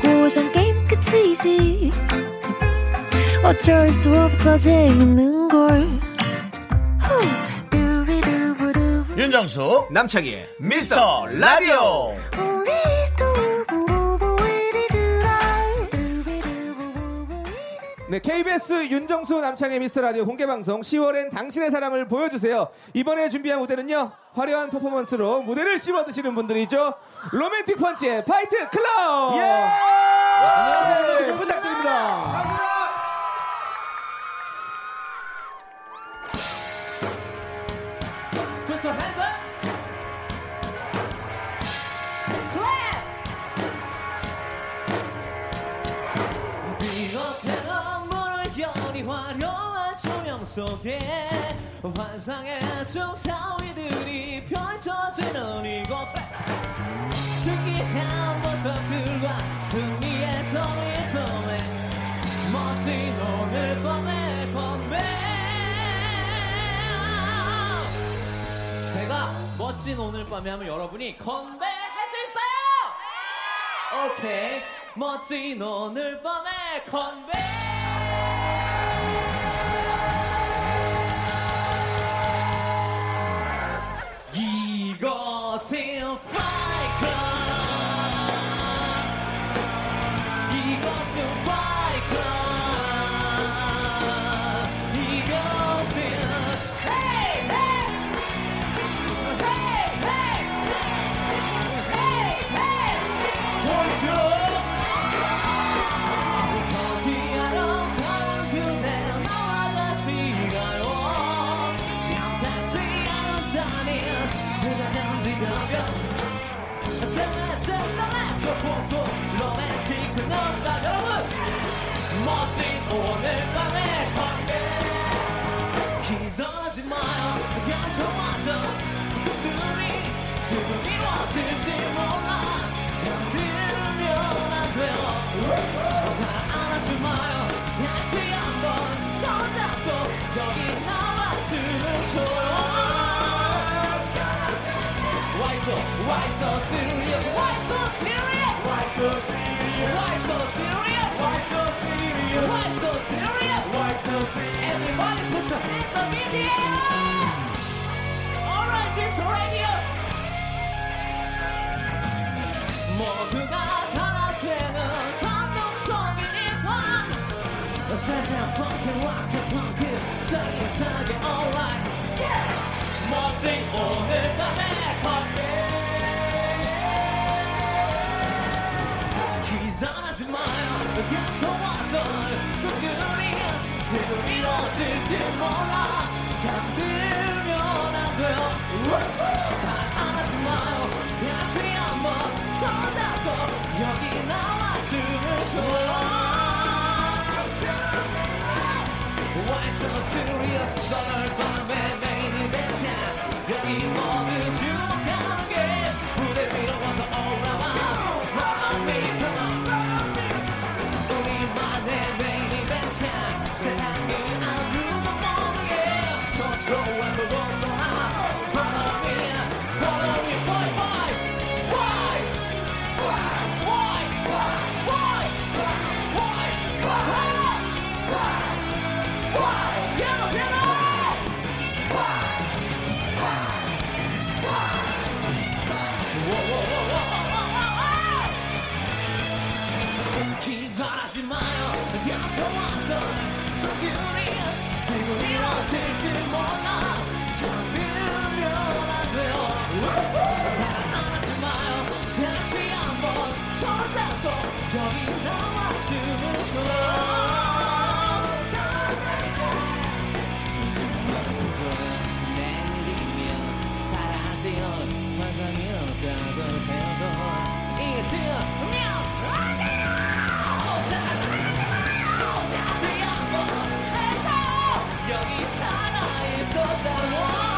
고정 게임 끝이지. 어쩔 수 없어 재밌는 걸. 윤정수 남창희 미스터 라디오. 네, KBS 윤정수 남창의 미스터 라디오 공개 방송 10월엔 당신의 사랑을 보여주세요. 이번에 준비한 무대는요. 화려한 퍼포먼스로 무대를 씹어 드시는 분들이죠. 로맨틱 펀치의 Fight Club. 예! 안녕하세요. 부탁드립니다. Put your hands up. 비롯되는 문을 열이 화려한 조명 속에 환상의 춤사위들이 펼쳐지는 이곳 특이한 모습들과 승리의 정의 꿈에 멋진 오늘 밤의 건배. 제가 멋진 오늘 밤에 하면 여러분이 건배할 수 있어요! 오케이. 멋진 오늘 밤의 건배 Why so, why so serious? Why so serious? Why so serious? Why so serious? Why so serious? Why so serious? Everybody put your hands up in the air! Alright, this radio! 모두 세상 펑크 락크 펑크 짜릿하게 alright yeah! 멋진 오늘 밤의 건배 기다리지 마요 약속왔던 꿈들이 지금 이루어질지 몰라 잠들 serious 오늘 밤 이루어 살아있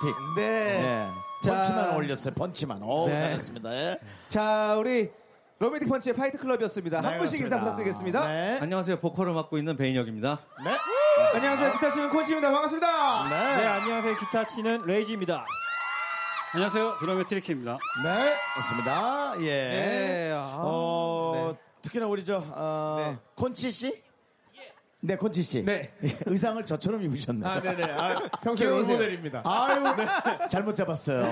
로맨틱. 네. 네. 자. 펀치만 올렸어요. 펀치만. 오, 네. 잘했습니다. 예. 자, 우리 로맨틱 펀치의 Fight Club이었습니다. 한 네, 분씩 인사 그렇습니다. 부탁드리겠습니다. 네. 안녕하세요. 보컬을 맡고 있는 배인혁입니다. 네. 안녕하세요. 기타 치는 콘치입니다. 반갑습니다. 네. 네, 안녕하세요. 기타 치는 레이지입니다. 안녕하세요. 드럼의 트리키입니다. 네. 맞습니다. 예. 네, 아, 어, 네. 특히나 우리 저, 어, 네. 콘치 씨? 네, 콘치 씨. 네. 의상을 저처럼 입으셨네요. 아, 네네. 아, 평소에. 롤모델입니다. 아유, 잘못 잡았어요.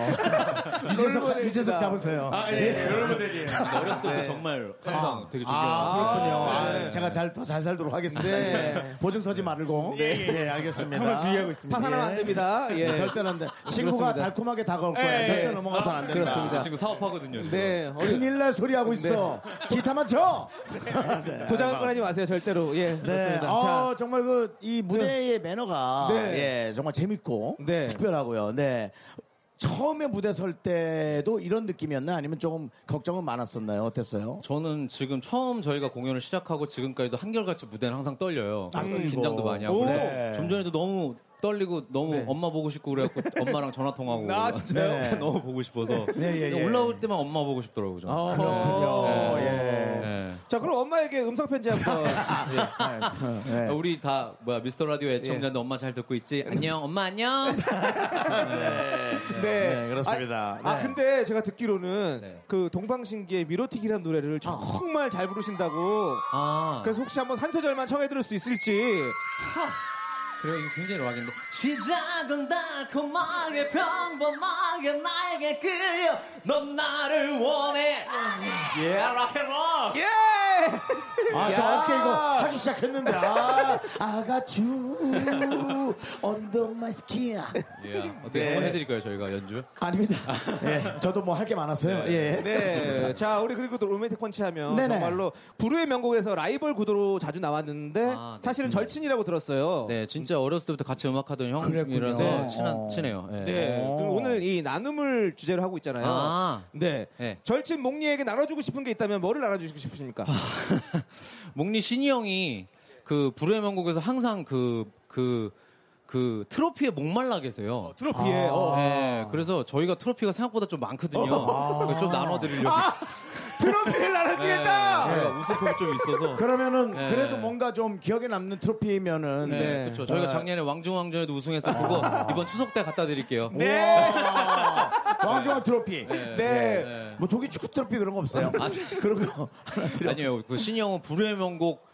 유재석. 유재석 잡으세요. 아, 예, 롤모델이에요. 어렸을 때부터 네. 정말 항상 되게 존경. 아, 그렇군요. 아, 네. 제가 잘, 더 잘 살도록 하겠습니다. 네. 보증 서지 말고. 예, 알겠습니다. 항상 주의하고 있습니다. 파산하면 안 됩니다. 예. 절대는 안 돼. 친구가 그렇습니다. 달콤하게 다가올 거야. 예, 절대 예. 넘어가서는 안 아, 된다. 그렇습니다. 친구 사업하거든요. 지금. 네. 큰일 날 소리 하고 있어. 기타만 쳐! 네. 도장을 꺼내지 마세요, 절대로. 예. 네. 그렇습니다. 어, 자, 정말 그, 이 무대의 매너가, 네. 예, 정말 재밌고, 네. 특별하고요. 네. 처음에 무대 설 때도 이런 느낌이었나? 아니면 조금 걱정은 많았었나요? 어땠어요? 저는 지금 처음 저희가 공연을 시작하고 지금까지도 한결같이 무대는 항상 떨려요. 아. 긴장도 많이 하고. 오. 네. 좀 전에도 너무 떨리고 너무 네. 엄마 보고 싶고 그래갖고 엄마랑 전화 통하고. 아, 진짜요? 네. 너무 보고 싶어서. 네, 예, 예. 올라올 때만 엄마 보고 싶더라고요. 어, 그렇군요. 예. 네. 자, 그럼 엄마에게 음성 편지 한번. 네. 아, 우리 다 뭐야 미스터 라디오 애청자인데 엄마 잘 듣고 있지? 안녕 엄마 안녕. 네. 네, 그렇습니다. 아, 아, 네. 근데 제가 듣기로는 네. 그 동방신기의 미로틱이라는 노래를 정말 잘 부르신다고. 아 그래서 혹시 한번 산 소절만 청해 들을 수 있을지. 그래 이거 굉장히 락인데. 시작은 달콤하게 평범하게 나에게 끌려 넌 나를 원해. 예 락앤롤. 예! 아, 저 야. 어깨 이거 하기 시작했는데, 아, Under My Skin. 예 어떻게 네. 한번 해드릴까요 저희가 연주? 아닙니다. 예, 저도 뭐 할 게 많았어요. 예. 네. 자, 우리 그리고 또 로맨틱 펀치 하면 네네. 정말로 불후의 명곡에서 라이벌 구도로 자주 나왔는데 아, 네. 사실은 절친이라고 들었어요. 네 진짜 어렸을 때부터 같이 음악하던 형이라서. 친한 어. 친해요. 예. 네. 어. 그럼 오늘 이 나눔을 주제로 하고 있잖아요. 아. 네. 네. 절친 몽니에게 나눠주고 싶은 게 있다면 뭐를 나눠주고 싶으십니까? 몽니 신의 형이 그 불후의 명곡에서 항상 그 그 그 트로피에 목말라 계세요. 트로피에. 어. 네, 그래서 저희가 트로피가 생각보다 좀 많거든요. 그래서 좀 나눠드리려고. 트로피를 나눠주겠다! 네, 우승컵이 좀 있어서. 그러면은 네. 그래도 뭔가 좀 기억에 남는 트로피면은 네, 네. 그렇죠. 저희가 네. 작년에 왕중왕전에도 우승해서 그거 이번 추석 때 갖다 드릴게요. 네. 왕중왕 트로피. 네. 네. 뭐 조기 축구 트로피 그런 거 없어요? 아, 그런 거 하나 드려. 아니요, 그 신의 형은 불후의 명곡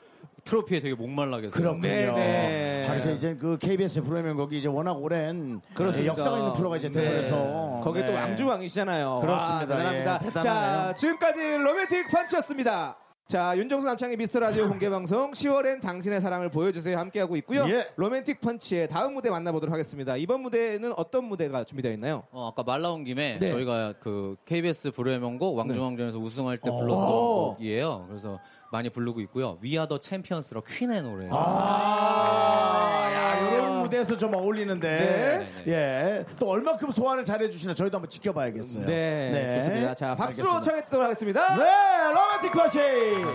트로피에 되게 목말라 계세요. 그렇군요. 네, 네. 그래서 이제 그 KBS 프로그램 거기 이제 워낙 오랜 그렇습니다. 역사가 있는 프로가 이제 네. 되버려서 거기 또 왕중왕이시잖아요. 그렇습니다. 와, 대단합니다. 예, 대단하네요. 자, 지금까지 로맨틱 펀치였습니다. 자, 윤정수 남창희의 미스터 라디오 공개 방송 10월엔 당신의 사랑을 보여주세요 함께하고 있고요. 예. 로맨틱 펀치의 다음 무대 만나보도록 하겠습니다. 이번 무대는 어떤 무대가 준비되어 있나요? 어, 아까 말 나온 김에 네. 저희가 그 KBS 불후의 명곡 왕중왕전에서 우승할 때 불렀던 오. 곡이에요. 그래서 많이 부르고 있고요. 위아더 챔피언스라 퀸의 노래. 아, 야, 이런 무대에서 좀 어울리는데, 네. 예. 또 얼마큼 소화를 잘해주시나 저희도 한번 지켜봐야겠어요. 네, 좋습니다. 자, 박수로 알겠습니다. 청해 듣도록 하겠습니다. 네, 로맨틱 퍼시!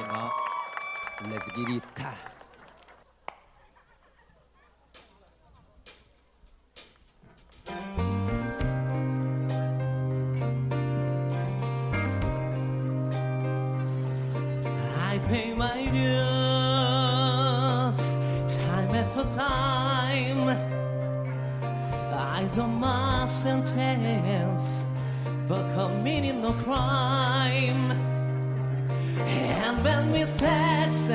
아, Let's get it. I dues time after time. I don't my sentence, but committing no crime. And when mistakes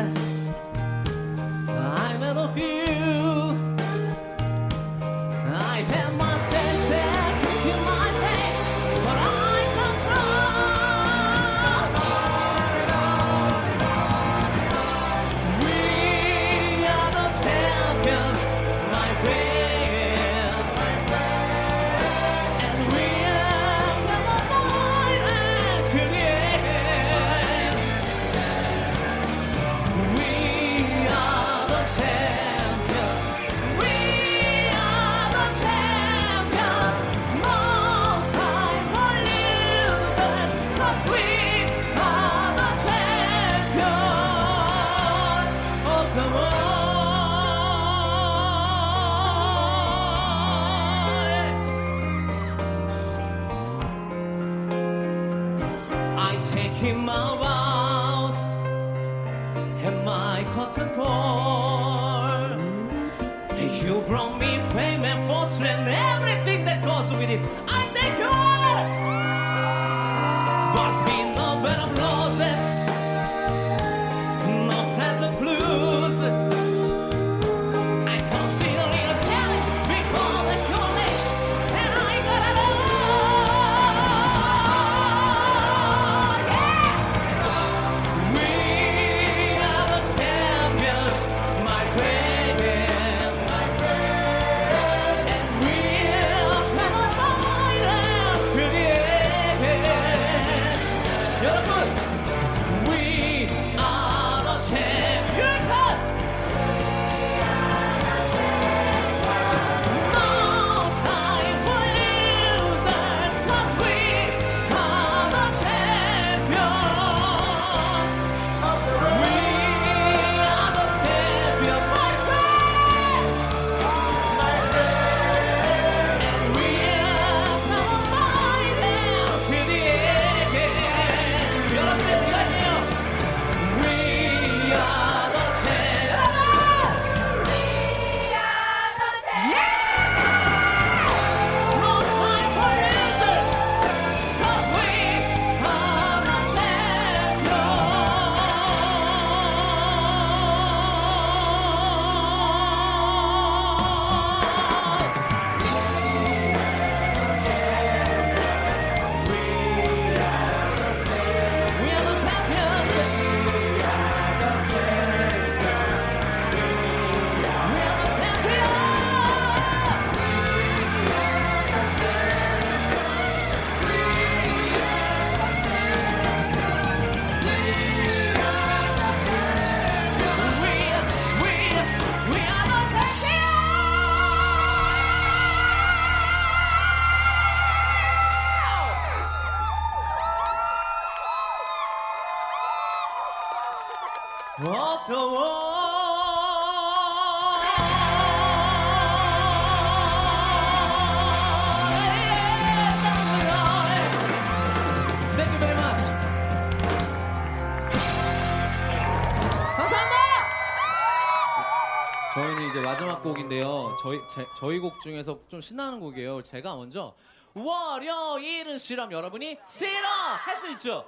저희는 이제 마지막 곡인데요. 저희 제, 저희 곡 중에서 좀 신나는 곡이에요. 제가 먼저 월요일은 싫음 여러분이 싫어 할 수 있죠.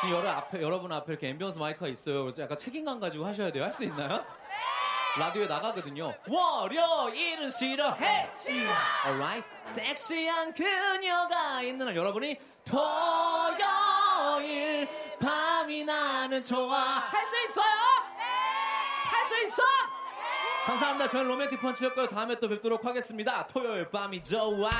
지금 여러 앞에, 여러분 앞에 이렇게 ambience 마이크가 있어요. 그래서 약간 책임감 가지고 하셔야 돼요. 할 수 있나요? 라디오에 나가거든요. 월요일은 싫어해! 싫어! Alright? 섹시한 그녀가 있는 날 여러분이 토요일 밤이 나는 좋아. 할 수 있어요? 할 수 있어? 감사합니다. 저는 로맨틱 펀치였고요. 다음에 또 뵙도록 하겠습니다. 토요일 밤이 좋아.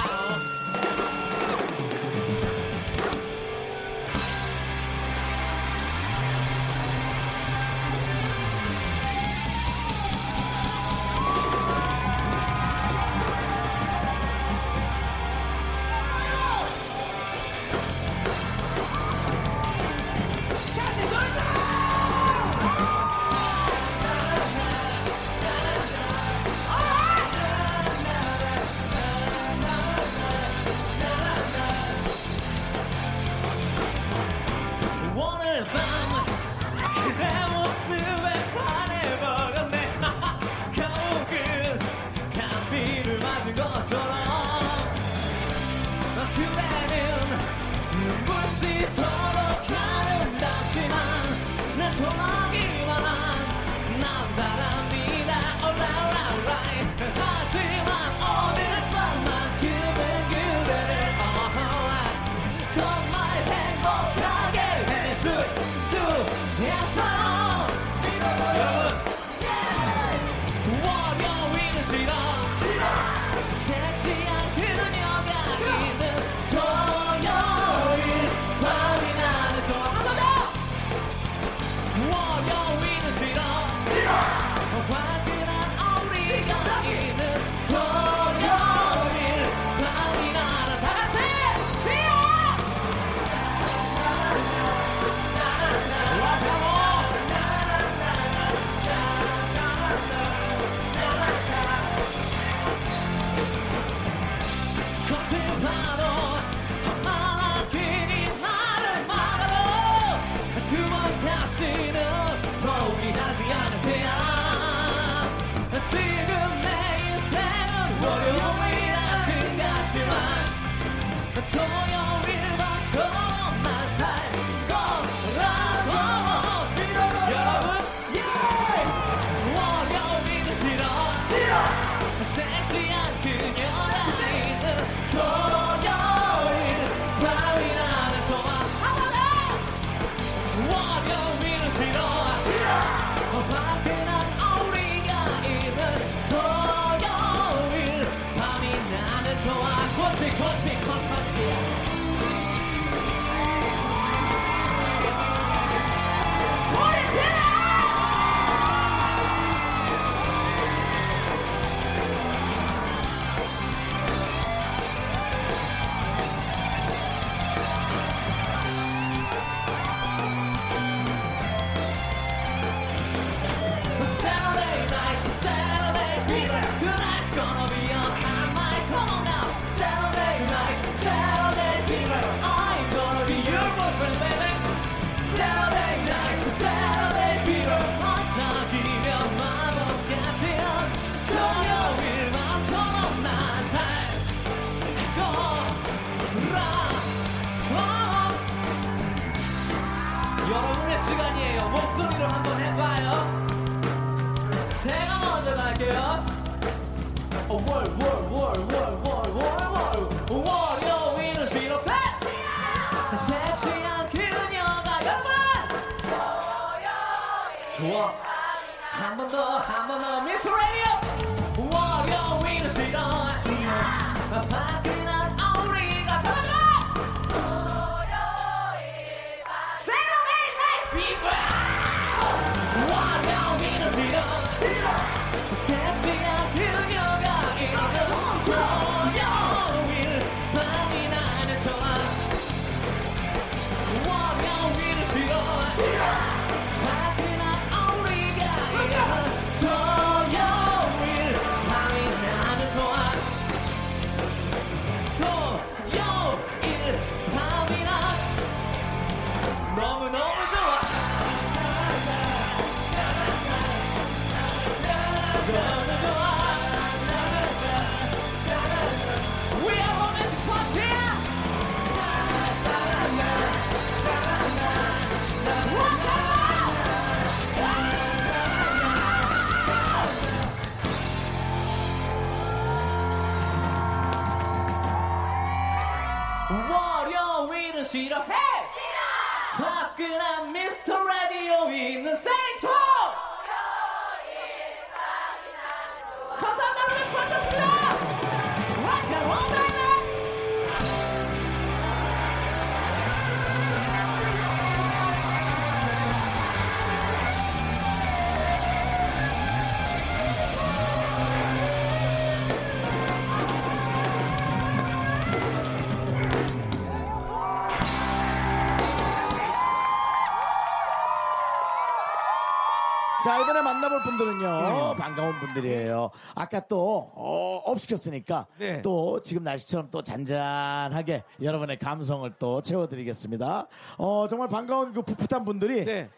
만나볼 분들은요 음. 반가운 분들이에요. 아까 또 어, 업시켰으니까 네. 또 지금 날씨처럼 또 잔잔하게 여러분의 감성을 또 채워드리겠습니다. 어, 정말 반가운 그 풋풋한 분들이 네.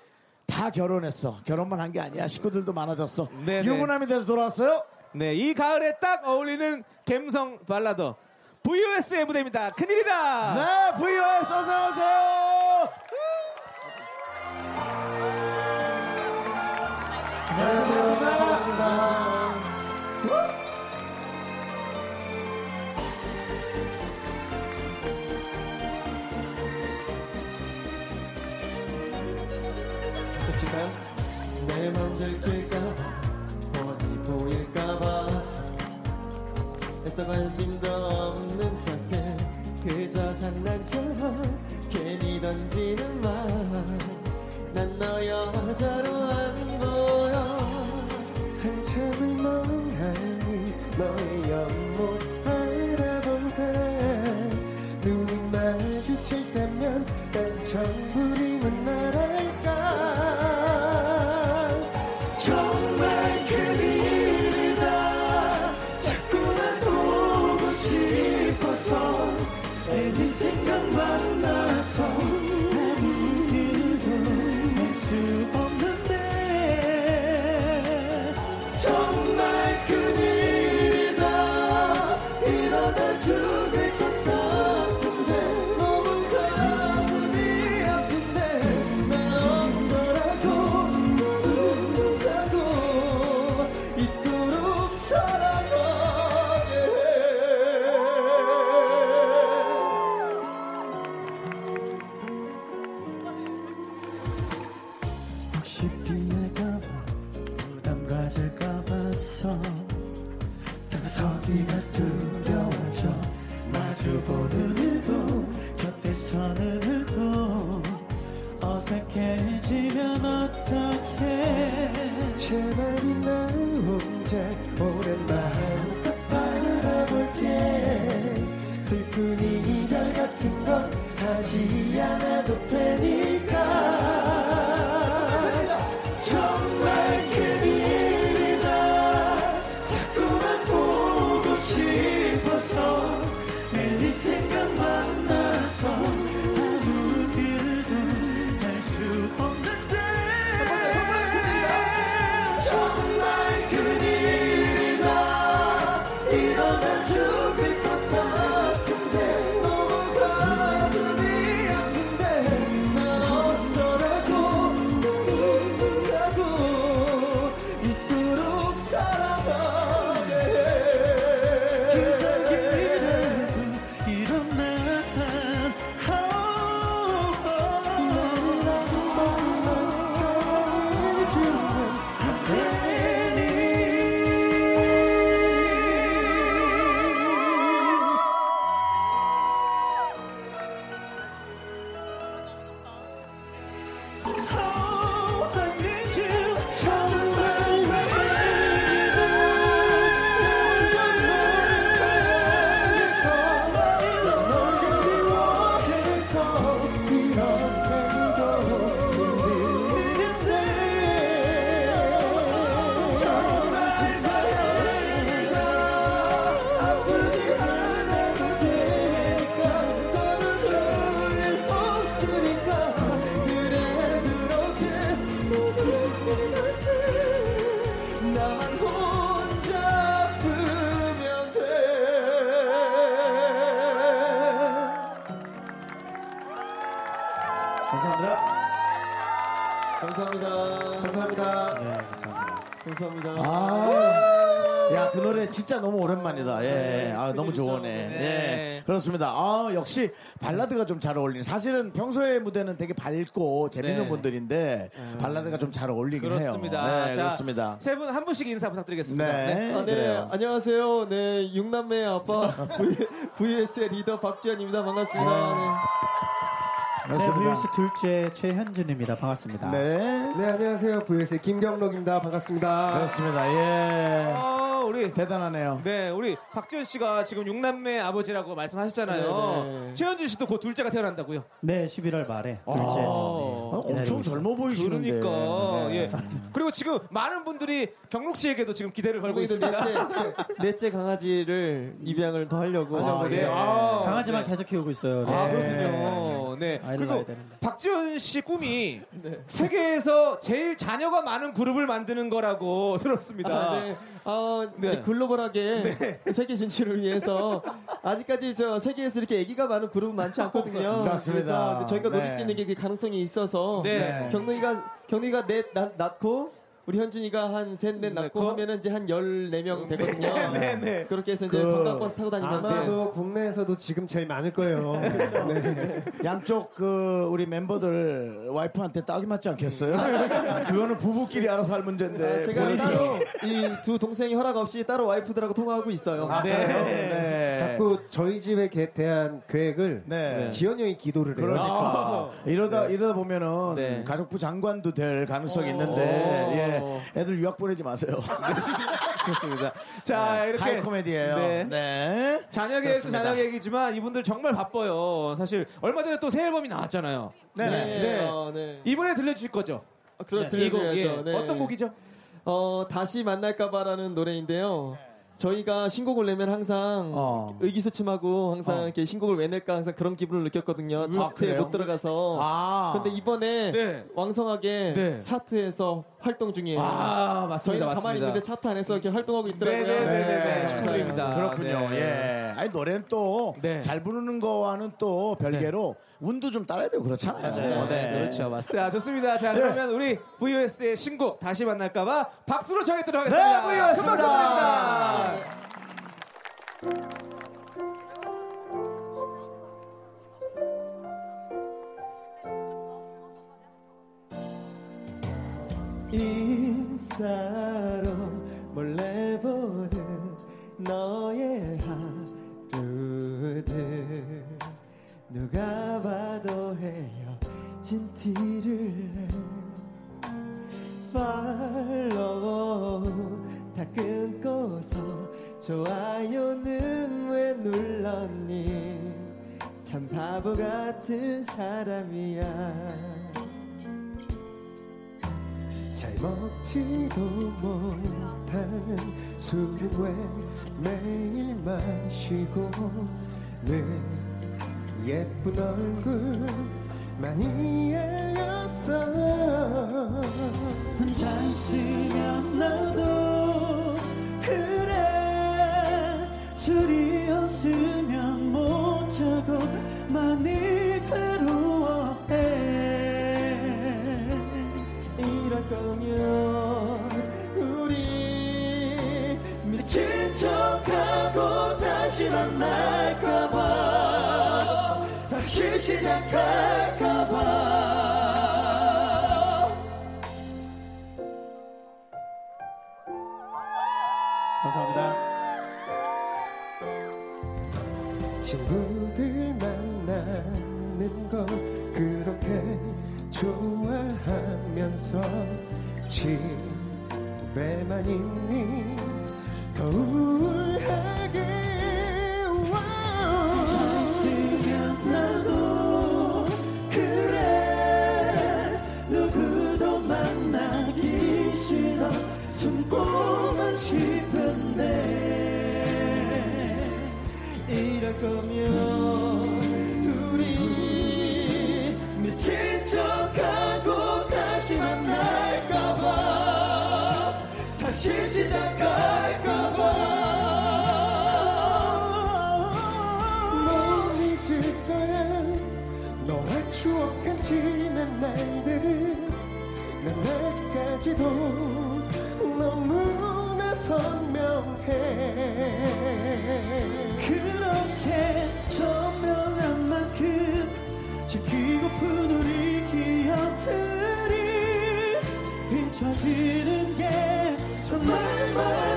다 결혼했어. 결혼만 한 게 아니야. 식구들도 많아졌어. 네네. 유부남이 돼서 돌아왔어요. 네, 이 가을에 딱 어울리는 감성 발라더. VOS의 무대입니다. 큰일이다. 네, VOS 어서 오세요. 애써 관심도 없는 척해. 그저 장난처럼 괜히 던지는 말 난 너 여자로 안 보 네. 예. 그렇습니다. 아, 역시 발라드가 좀 잘 어울리네. 사실은 평소에 무대는 되게 밝고 재밌는 네. 분들인데 발라드가 좀 잘 어울리긴 해요. 그렇습니다. 네, 자, 그렇습니다. 세 분 한 분씩 인사 부탁드리겠습니다. 네. 아, 네. 안녕하세요. 네, 육남매 아빠 VS의 리더 박지현입니다. 반갑습니다. 네, VS 둘째 최현준입니다. 반갑습니다. 네. 네, 안녕하세요. VS 김경록입니다. 반갑습니다. 그렇습니다. 예. 어, 우리 대단하네요. 네, 우리 박지현 씨가 지금 육남매 아버지라고 말씀하셨잖아요. 네, 네. 최현준 씨도 곧 둘째가 태어난다고요. 네, 11월 말에 둘째. 아, 네, 어, 엄청. 젊어 보이시는데. 그러니까 네. 예. 그리고 지금 많은 분들이 경록 씨에게도 지금 기대를 걸고 있습니다. 넷째, 넷째 강아지를 입양을 더 하려고. 아, 네. 예. 아, 강아지만 계속 키우고 있어요. 네. 아, 그렇군요. 네. 그리고. 박지현 씨 꿈이 세계에서 제일 자녀가 많은 그룹을 만드는 거라고 들었습니다. 아, 네. 아, 네. 이제 글로벌하게 세계 진출을 위해서 아직까지 저 세계에서 이렇게 아기가 많은 그룹은 많지 않거든요. 맞습니다. 그래서 저희가 노릴 네. 수 있는 게 그 가능성이 있어서 네. 경동이가 경동이가 넷 낳- 낳고 우리 현준이가 한 셋 넷 낳고 그- 하면은 이제 한 14명 되거든요. 네, 네. 그렇게 해서 이제 그- 관광버스 타고 다니면서 아마도 국내에서도 지금 제일 많을 거예요. 네. 양쪽 그 우리 멤버들 와이프한테 딱이 맞지 않겠어요? 그거는 부부끼리 알아서 할 문제인데. 아, 제가 본인이- 따로 이 두 동생이 허락 없이 따로 와이프들하고 통화하고 있어요. 아, 네. 네. 자꾸 저희 집에 개- 대한 계획을 네. 지연이 형이 기도를 해요. 그러니까 이러다 이러다 보면은 네. 가족부 장관도 될 가능성이 어. 있는데 예. 애들 유학 보내지 마세요. 그렇습니다. 자, 이렇게 하이 코미디예요. 네. 네. 자녀 계획도 그렇습니다. 자녀 계획이지만 이분들 정말 바빠요. 사실 얼마 전에 또 새 앨범이 나왔잖아요. 네. 네. 네. 어, 네. 이번에 들려주실 거죠? 아, 들어 이 곡, 들려드려야죠. 예. 네. 어떤 곡이죠? 어, 다시 만날까봐라는 노래인데요. 저희가 신곡을 내면 항상 어. 의기소침하고 항상 어. 이렇게 신곡을 왜 낼까 항상 그런 기분을 느꼈거든요. 차트에 그래요? 못 들어가서. 아. 근데 이번에 네. 왕성하게 네. 차트에서 활동 중이에요. 아, 맞습니다. 저희는 가만히 맞습니다. 있는데 차트 안에서 이렇게 활동하고 있더라고요. 네, 네, 네, 네, 네. 네. 축하드립니다. 그렇군요. 네. 예. 아니 노래는 또잘 네. 부르는 거와는 또 별개로 운도 좀 따라야 되고 그렇잖아요. 네, 네. 그렇죠. 맞습니다. 자, 좋습니다. 자, 네. 그러면 우리 VOS의 신곡 다시 만날까봐 박수로 정해도록 네, 하겠습니다. VOS 큰 박수 입니다. 드립니다. 인스타로 몰래 보는 너의 누가 봐도 헤어진 티를 내. 팔로우 다 끊고서 좋아요는 왜 눌렀니? 참 바보 같은 사람이야. 잘 먹지도 못하는 술은 왜 매일 마시고 늘 예쁜 얼굴 많이 알렸어. 혼자 있으면 나도 그래. 술이 없으면 못 자고 많이 괴로워해. 이럴 거면 우리 미친 척하고 다시 만날까봐 다 시 시작할까봐 감사합니다. 친구들 만나는 거 그렇게 좋아하면서 집에만 있니 난 아직까지도 너무나 선명 그렇게 선명한 만큼 지키고픈 우리 기억들이 잊혀지는 게 정말 많이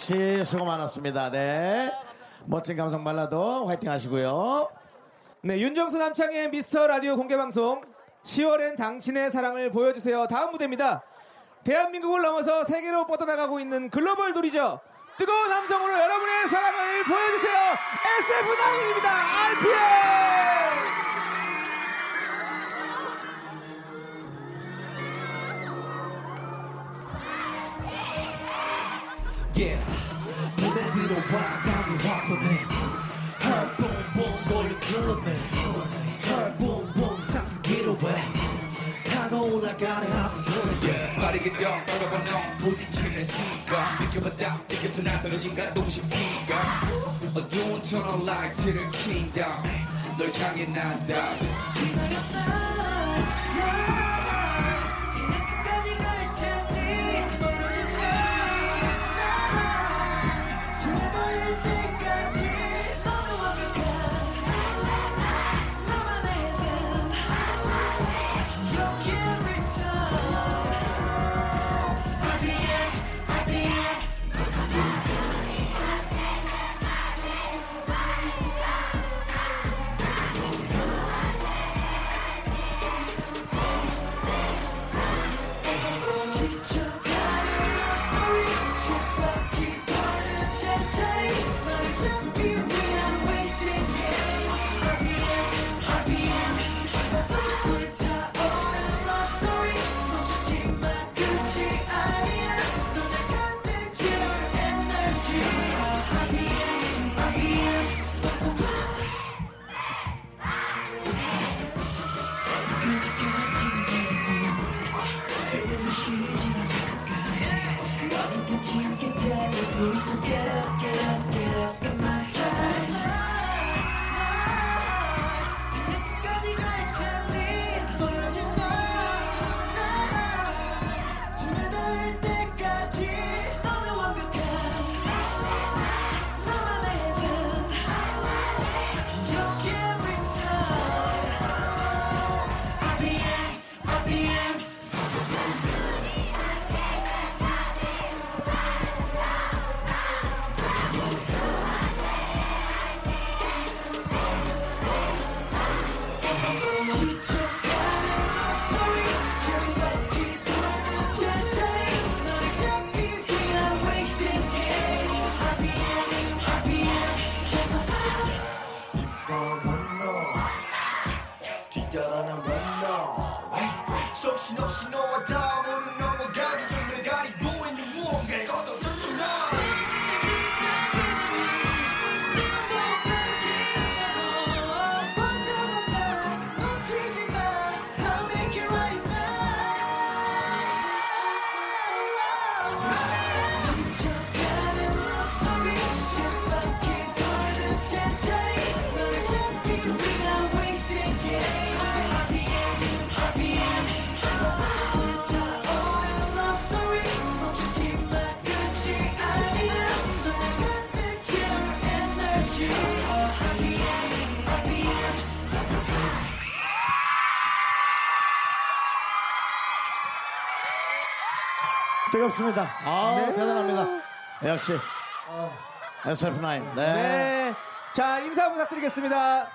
역시 수고 많았습니다. 네. 멋진 감성 발라도 화이팅 하시고요. 네, 윤정수 남창의 미스터 라디오 공개 방송 10월엔 당신의 사랑을 보여주세요. 다음 무대입니다. 대한민국을 넘어서 세계로 뻗어나가고 있는 글로벌 둘이죠. 뜨거운 함성으로 여러분의 사랑을 보여주세요. SF9입니다. RPM! 올라가는 하수 소리 빠르게 덩 떨어버려 부딪히는 시가 느껴봤다 느껴서 나 떨어진 가 동심 기가 어두운 터널 라이트를 킨다 널 향해 난다 끝까지 뜨겁습니다. 아, 네. 대단합니다. 역시. SF9. 네. 네. 자, 인사 부탁드리겠습니다.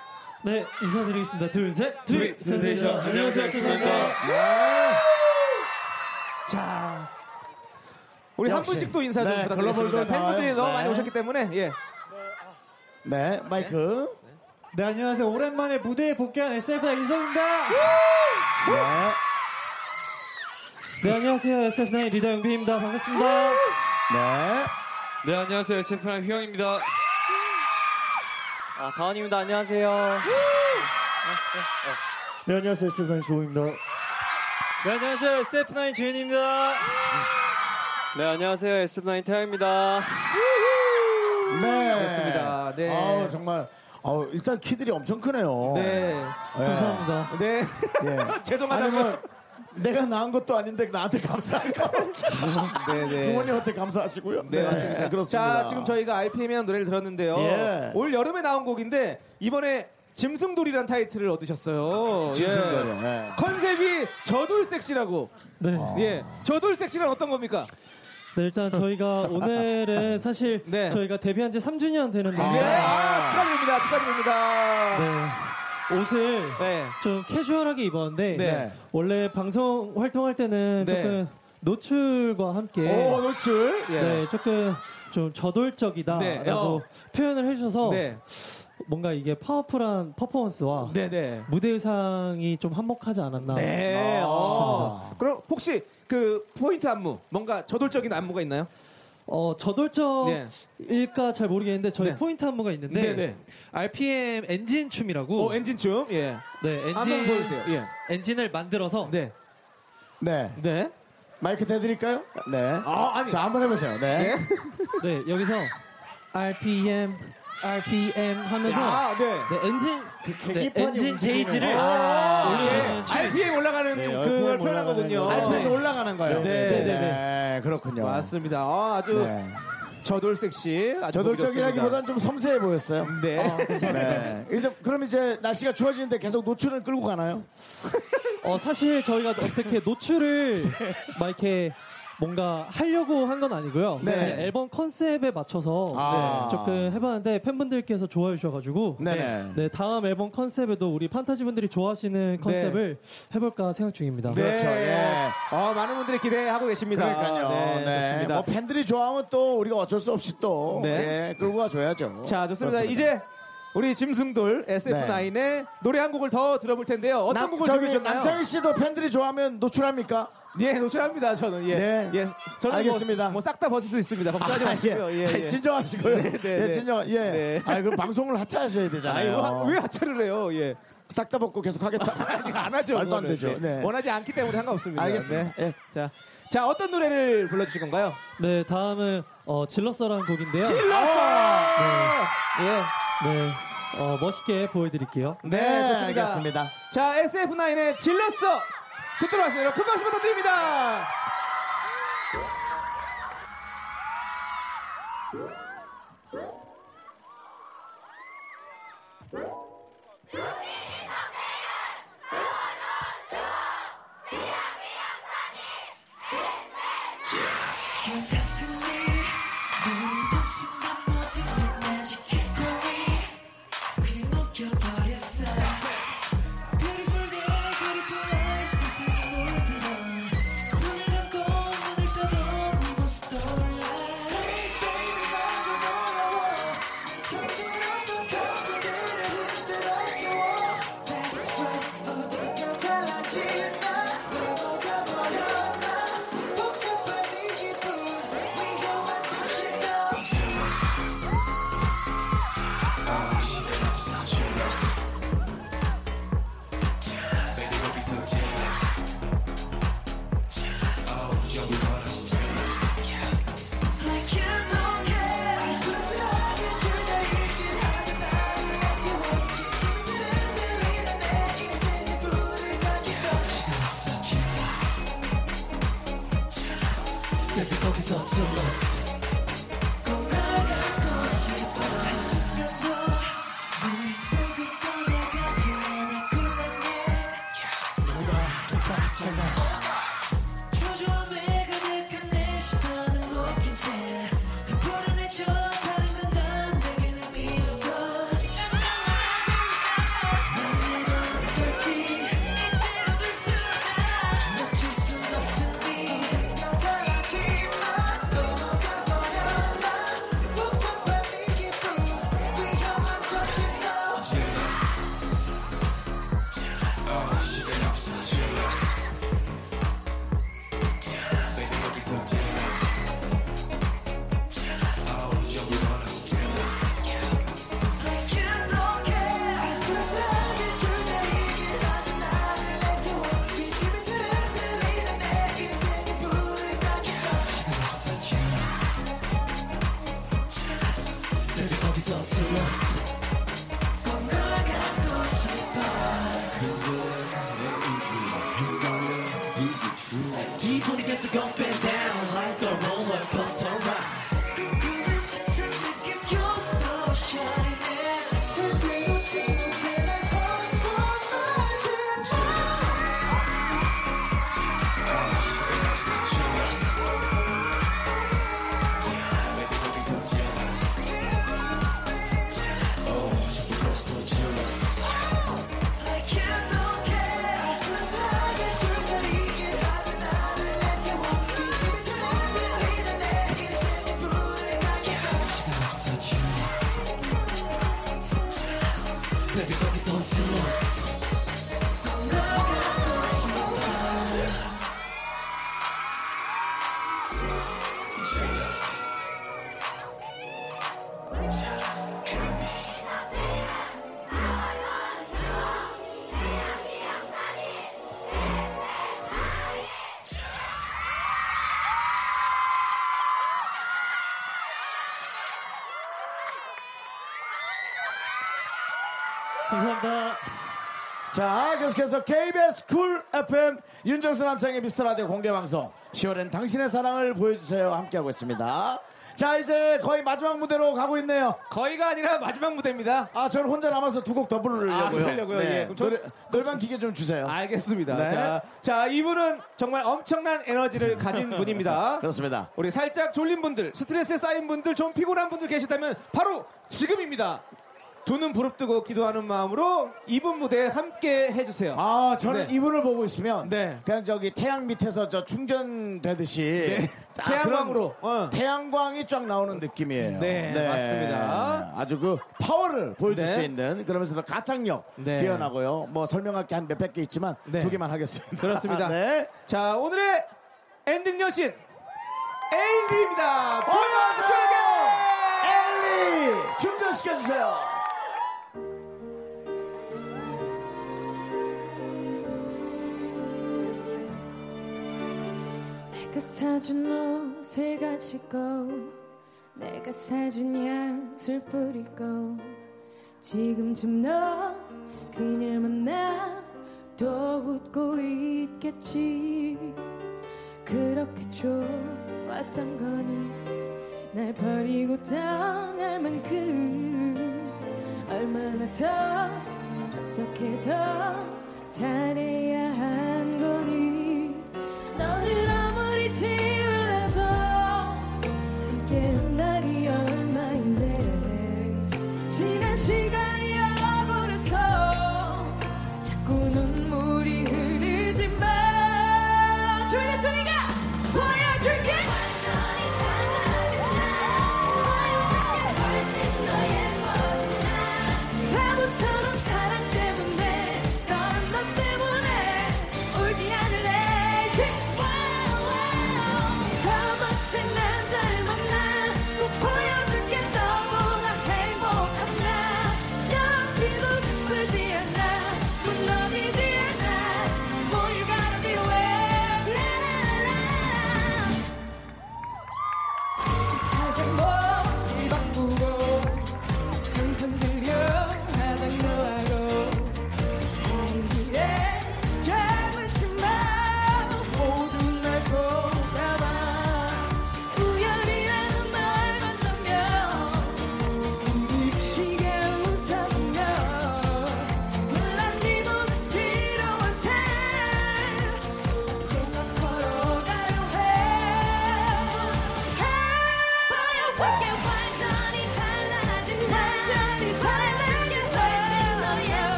네, 인사드리겠습니다. 둘, 셋. 둘, 센세이션. 안녕하세요, 안녕하세요. 네. 우리 한 역시. 분씩 또 인사 좀 네, 부탁드리겠습니다. 글로벌도 팬분들이. 너무 네. 많이 오셨기 때문에 예. 네, 마이크. 네, 안녕하세요. 오랜만에 무대에 복귀한 SF 인성입니다. 네. 네, 안녕하세요. SF9 리더 영빈입니다. 반갑습니다. 네. 네, 안녕하세요. SF9 휘영입니다. 아, 다원입니다. 안녕하세요. 네, 안녕하세요. SF9 조우입니다. 네, 안녕하세요. SF9 지은입니다. 네, 안녕하세요. SF9 태양입니다. 네. 그렇습니다. 네. 아우, 정말. 아우, 일단 키들이 엄청 크네요. 네. 감사합니다. 네. 예. 죄송하다고. 아니면 내가 낳은 것도 아닌데 나한테 감사할까? 네, 네. 부모님한테 감사하시고요. 네, 맞습니다. 그렇습니다. 자, 지금 저희가 RPM이라는 노래를 들었는데요. 예. 올 여름에 나온 곡인데 이번에 짐승돌이란 타이틀을 얻으셨어요. 짐승돌이요, 예. 예. 컨셉이 저돌 섹시라고. 네. 예. 저돌 섹시란 어떤 겁니까? 네, 일단 저희가 오늘은 사실 저희가 데뷔한 지 3주년 되는데. 네. 아, 축하드립니다. 축하드립니다. 네. 옷을 좀 캐주얼하게 입었는데 네. 원래 방송 활동할 때는 네. 조금 노출과 함께 오, 노출. 예. 네, 조금 좀 저돌적이다라고 네, 어. 표현을 해주셔서 네. 뭔가 이게 파워풀한 퍼포먼스와 네, 네. 무대 의상이 좀 한몫하지 않았나 네. 싶습니다. 어. 그럼 혹시 그 포인트 안무, 뭔가 저돌적인 안무가 있나요? 어, 저돌적일까 잘 모르겠는데 저희 포인트 안무가 있는데 네, 네. RPM 엔진 춤이라고. 어, 엔진 춤. 예. 네, 엔진 한번 보여주세요. 예. 엔진을 만들어서 네. 네. 네. 마이크 대드릴까요? 네. 아, 아니. 자, 한번 해보세요. 네. 네, 여기서 RPM RPM 하면서 아, 네. 엔진 네, 계기판이 엔진 게이지를 거. 올리는 예. RPM 올라가는 네, 그걸 표현한 거군요. 거. RPM 네. 올라가는 거예요. 네, 네, 네, 네. 그렇군요. 맞습니다. 아, 아주 네. 저돌 섹시. 저돌적이라기보단 좀 섬세해 보였어요. 네. 아, 감사합니다. 네. 이제 그럼 이제 날씨가 추워지는데 계속 노출은 끌고 가나요? 어, 사실 저희가 어떻게 노출을 막 이렇게 뭔가 하려고 한 건 아니고요. 네. 그냥 앨범 컨셉에 맞춰서 아. 네, 조금 해봤는데 팬분들께서 좋아해 주셔가지고 네네. 네, 다음 앨범 컨셉에도 우리 판타지 분들이 좋아하시는 컨셉을 해볼까 생각 중입니다. 네. 그렇죠, 예. 어, 많은 분들이 기대하고 계십니다. 그러니까요. 네, 네. 뭐 팬들이 좋아하면 또 우리가 어쩔 수 없이 또 네. 예, 끌고 가줘야죠. 자, 좋습니다. 그렇습니다. 이제 우리 짐승돌 SF9의 노래 한 곡을 더 들어볼 텐데요. 어떤 남- 곡을 저기 준비하셨나요? 남창희 씨도 팬들이 좋아하면 노출합니까? 예, 노출합니다. 저는 예, 네. 예, 저는 알겠습니다. 뭐 싹 다 벗을 수 있습니다. 걱정하지 아, 마시고요. 예. 예, 예. 진정하시고요. 네, 네, 예, 네. 진정. 예. 네. 아, 그 방송을 하차하셔야 되잖아요. 아유, 왜 하차를 해요? 예. 싹 다 벗고 계속 하겠다. 아직 안 하죠. 말도 안. 되죠. 네. 원하지 않기 때문에 상관없습니다. 알겠습니다. 네. 자, 자 어떤 노래를 불러 주실 건가요? 네, 다음은 어, 질러서라는 곡인데요. 질렀어. 예. 네, 어, 멋있게 보여드릴게요. 네, 네, 좋습니다. 알겠습니다. 자, SF9의 질렀어 듣도록 하겠습니다. 큰 박수 부탁드립니다. 자, 계속해서 KBS 쿨 FM 윤정수 남창의 미스터 라디오 공개 방송 10월엔 당신의 사랑을 보여주세요. 함께하고 있습니다. 자, 이제 거의 마지막 무대로 가고 있네요. 거의가 아니라 마지막 무대입니다. 아, 저는 혼자 남아서 두 곡 더 부르려고요. 아, 그러려고요? 예. 저- 노래, 노래방 기계 좀 주세요. 알겠습니다. 네. 자, 자, 이분은 정말 엄청난 에너지를 가진 분입니다. 그렇습니다. 우리 살짝 졸린 분들, 스트레스에 쌓인 분들, 좀 피곤한 분들 계시다면 바로 지금입니다. 두눈 부릅뜨고 기도하는 마음으로 이분 무대 함께 해주세요. 아, 저는 네. 이분을 보고 있으면 네. 그냥 저기 태양 밑에서 저 충전되듯이 네. 딱 태양광으로, 어. 태양광이 쫙 나오는 느낌이에요. 네, 맞습니다. 아주 그 파워를 보여줄 네. 수 있는 그러면서도 가창력 네. 뛰어나고요. 뭐 설명할 게 한 몇백 개 있지만 네. 두 개만 하겠습니다. 그렇습니다. 네. 자, 오늘의 엔딩 여신 에일리입니다. 보여주세요. 엘리 충전시켜 주세요. 내가 사준 옷을 가지고 내가 사준 향술 뿌리고 지금쯤 너 그녀 만나 또 웃고 있겠지. 그렇게 좋았던 거니 날 버리고 떠날 만큼 얼마나 더 어떻게 더 잘해야 한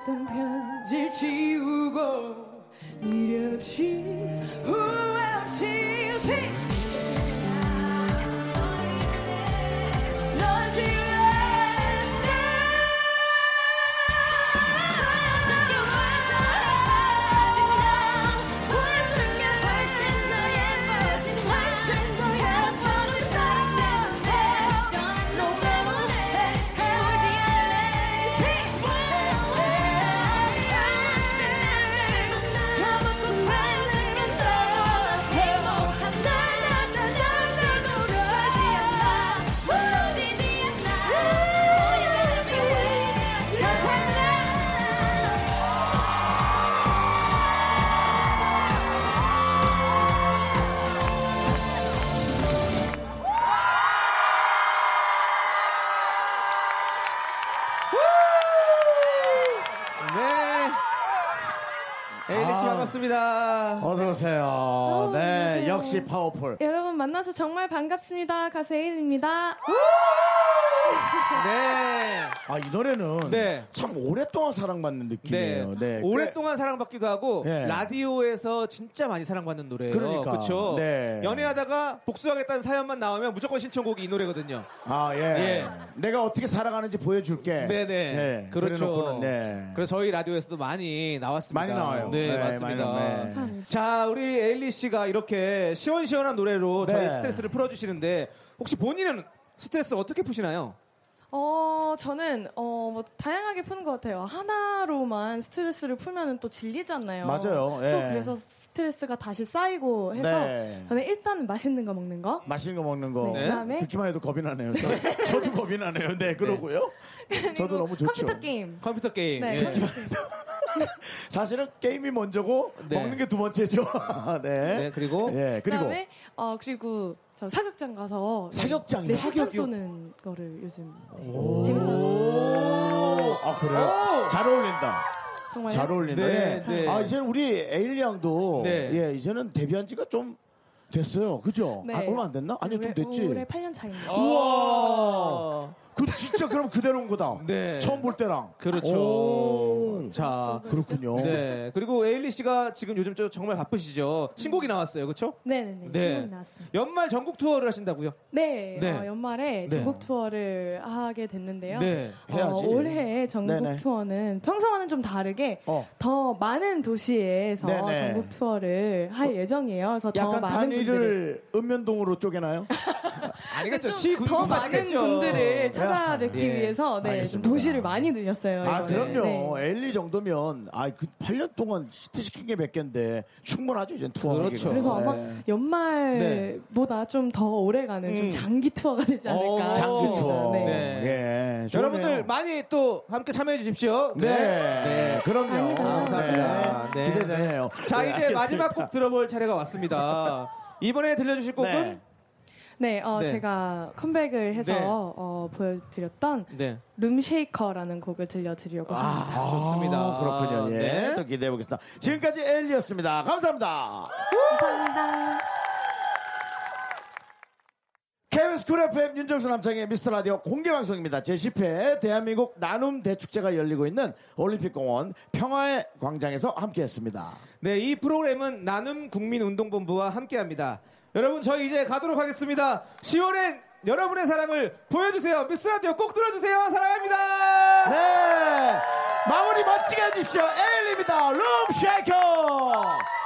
썼던 편지를 지우고 미련 없이 네. 에일리 씨 아. 반갑습니다. 어서 오세요. 네, 안녕하세요. 역시 파워풀. 여러분 만나서 정말 반갑습니다. 가수 에일리입니다. 네. 아, 이 노래는 네. 참 오랫동안 사랑받는 느낌이에요. 네. 오랫동안 사랑받기도 하고 네. 라디오에서 진짜 많이 사랑받는 노래예요. 그러니까. 그렇죠. 네. 연애하다가 복수하겠다는 사연만 나오면 무조건 신청곡이 이 노래거든요. 아, 예. 예. 내가 어떻게 살아가는지 보여줄게. 네네. 네, 그렇죠. 네. 그래서 저희 라디오에서도 많이 나왔습니다. 많이 나와요. 네, 네, 맞습니다. 네. 자, 우리 에일리 씨가 이렇게 시원시원한 노래로 네. 저희 스트레스를 풀어주시는데 혹시 본인은 스트레스를 어떻게 푸시나요? 어, 저는, 어, 뭐, 다양하게 푸는 것 같아요. 하나로만 스트레스를 풀면 또 질리잖아요. 맞아요. 예. 또 그래서 스트레스가 다시 쌓이고 해서 네. 저는 일단 맛있는 거 먹는 거. 맛있는 거 먹는 거. 네, 그다음에- 듣기만 해도 겁이 나네요. 저, 저도 겁이 나네요. 네, 그러고요. 저도 너무 좋죠. 컴퓨터 게임. 컴퓨터 게임. 네. 예. 듣기만 해도. 사실은 게임이 먼저고 네. 먹는 게 두 번째죠. 네. 네, 그리고 예, 그리고 그다음에 어 그리고 저 사격장 가서 사격장이요? 네, 사격 사격이요? 쏘는 거를 요즘 오. 재밌어요. 아, 그래요? 잘 어울린다. 정말 잘 어울린다. 네, 예. 네. 아, 이제는 우리 에일리 양도 네. 예, 이제는 데뷔한 지가 좀 됐어요. 그죠? 네. 아, 얼마 안 됐나? 아니요, 좀 됐지. 올해 8년 차입니다. 우와! 그 진짜 그럼 그대로인 거다. 네. 처음 볼 때랑. 그렇죠. 오. 자, 그렇군요. 네. 그리고 에일리 씨가 지금 요즘 저- 정말 바쁘시죠? 신곡이 나왔어요. 그렇죠? 네네네. 네. 신곡이 나왔습니다. 연말 전국 투어를 하신다고요? 네, 네. 어, 연말에 네. 전국 투어를 하게 됐는데요. 네. 어, 해야지. 올해 전국 네네. 투어는 평소와는 좀 다르게 어. 더 많은 도시에서 네네. 전국 투어를 할 예정이에요. 그래서 더 약간 많은 분들을 단위를 읍면동으로 쪼개나요? 아니겠죠. 좀시더 군구가 많은. 분들을 찾 아뵙기 예. 위해서 네, 좀. 도시를 많이 늘렸어요. 아, 이번에. 그럼요. 네. 엘리 정도면, 아, 그 8년 동안 히트 시킨 게 몇 개인데, 충분하죠, 이제 투어. 그렇죠. 그래서 아마 네. 연말보다 좀 더 오래 가는 좀 음. 장기 투어가 되지 않을까 오, 장기. 투어. 네. 네. 예. 여러분들 많이 또 함께 참여해 주십시오. 네. 그럼요. 많이 감사합니다. 네. 네. 기대되네요. 자, 네, 이제 알겠습니다. 마지막 곡 들어볼 차례가 왔습니다. 이번에 들려주실 곡은 네. 네, 어, 네. 제가 컴백을 해서 네. 어, 보여드렸던 네. Room Shaker라는 곡을 들려드리려고 합니다. 아, 좋습니다. 아, 그렇군요. 예. 네. 또 기대해 보겠습니다. 지금까지 에일리였습니다. 감사합니다. 감사합니다. KBS 쿨 FM 윤정수 남창의 미스터 라디오 공개 방송입니다. 제10회 대한민국 나눔 대축제가 열리고 있는 올림픽공원 평화의 광장에서 함께했습니다. 네, 이 프로그램은 나눔 국민운동본부와 함께합니다. 여러분, 저희 이제 가도록 하겠습니다. 10월엔 여러분의 사랑을 보여주세요. 미스터 라디오 꼭 들어주세요. 사랑합니다. 네. 마무리 멋지게 해주십시오. 엘리입니다. 룸 쉐이커.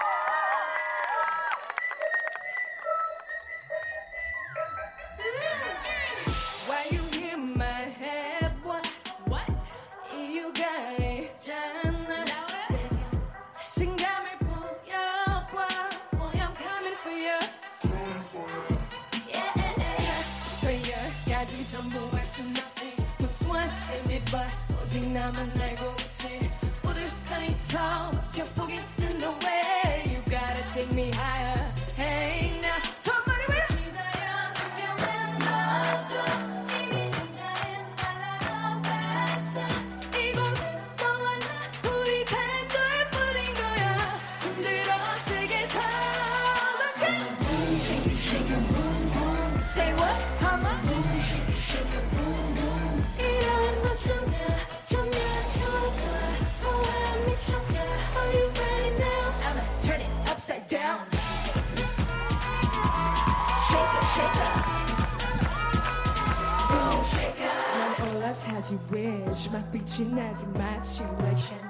오직 난 올라타지 왜 주막 빛이 나지 마치 like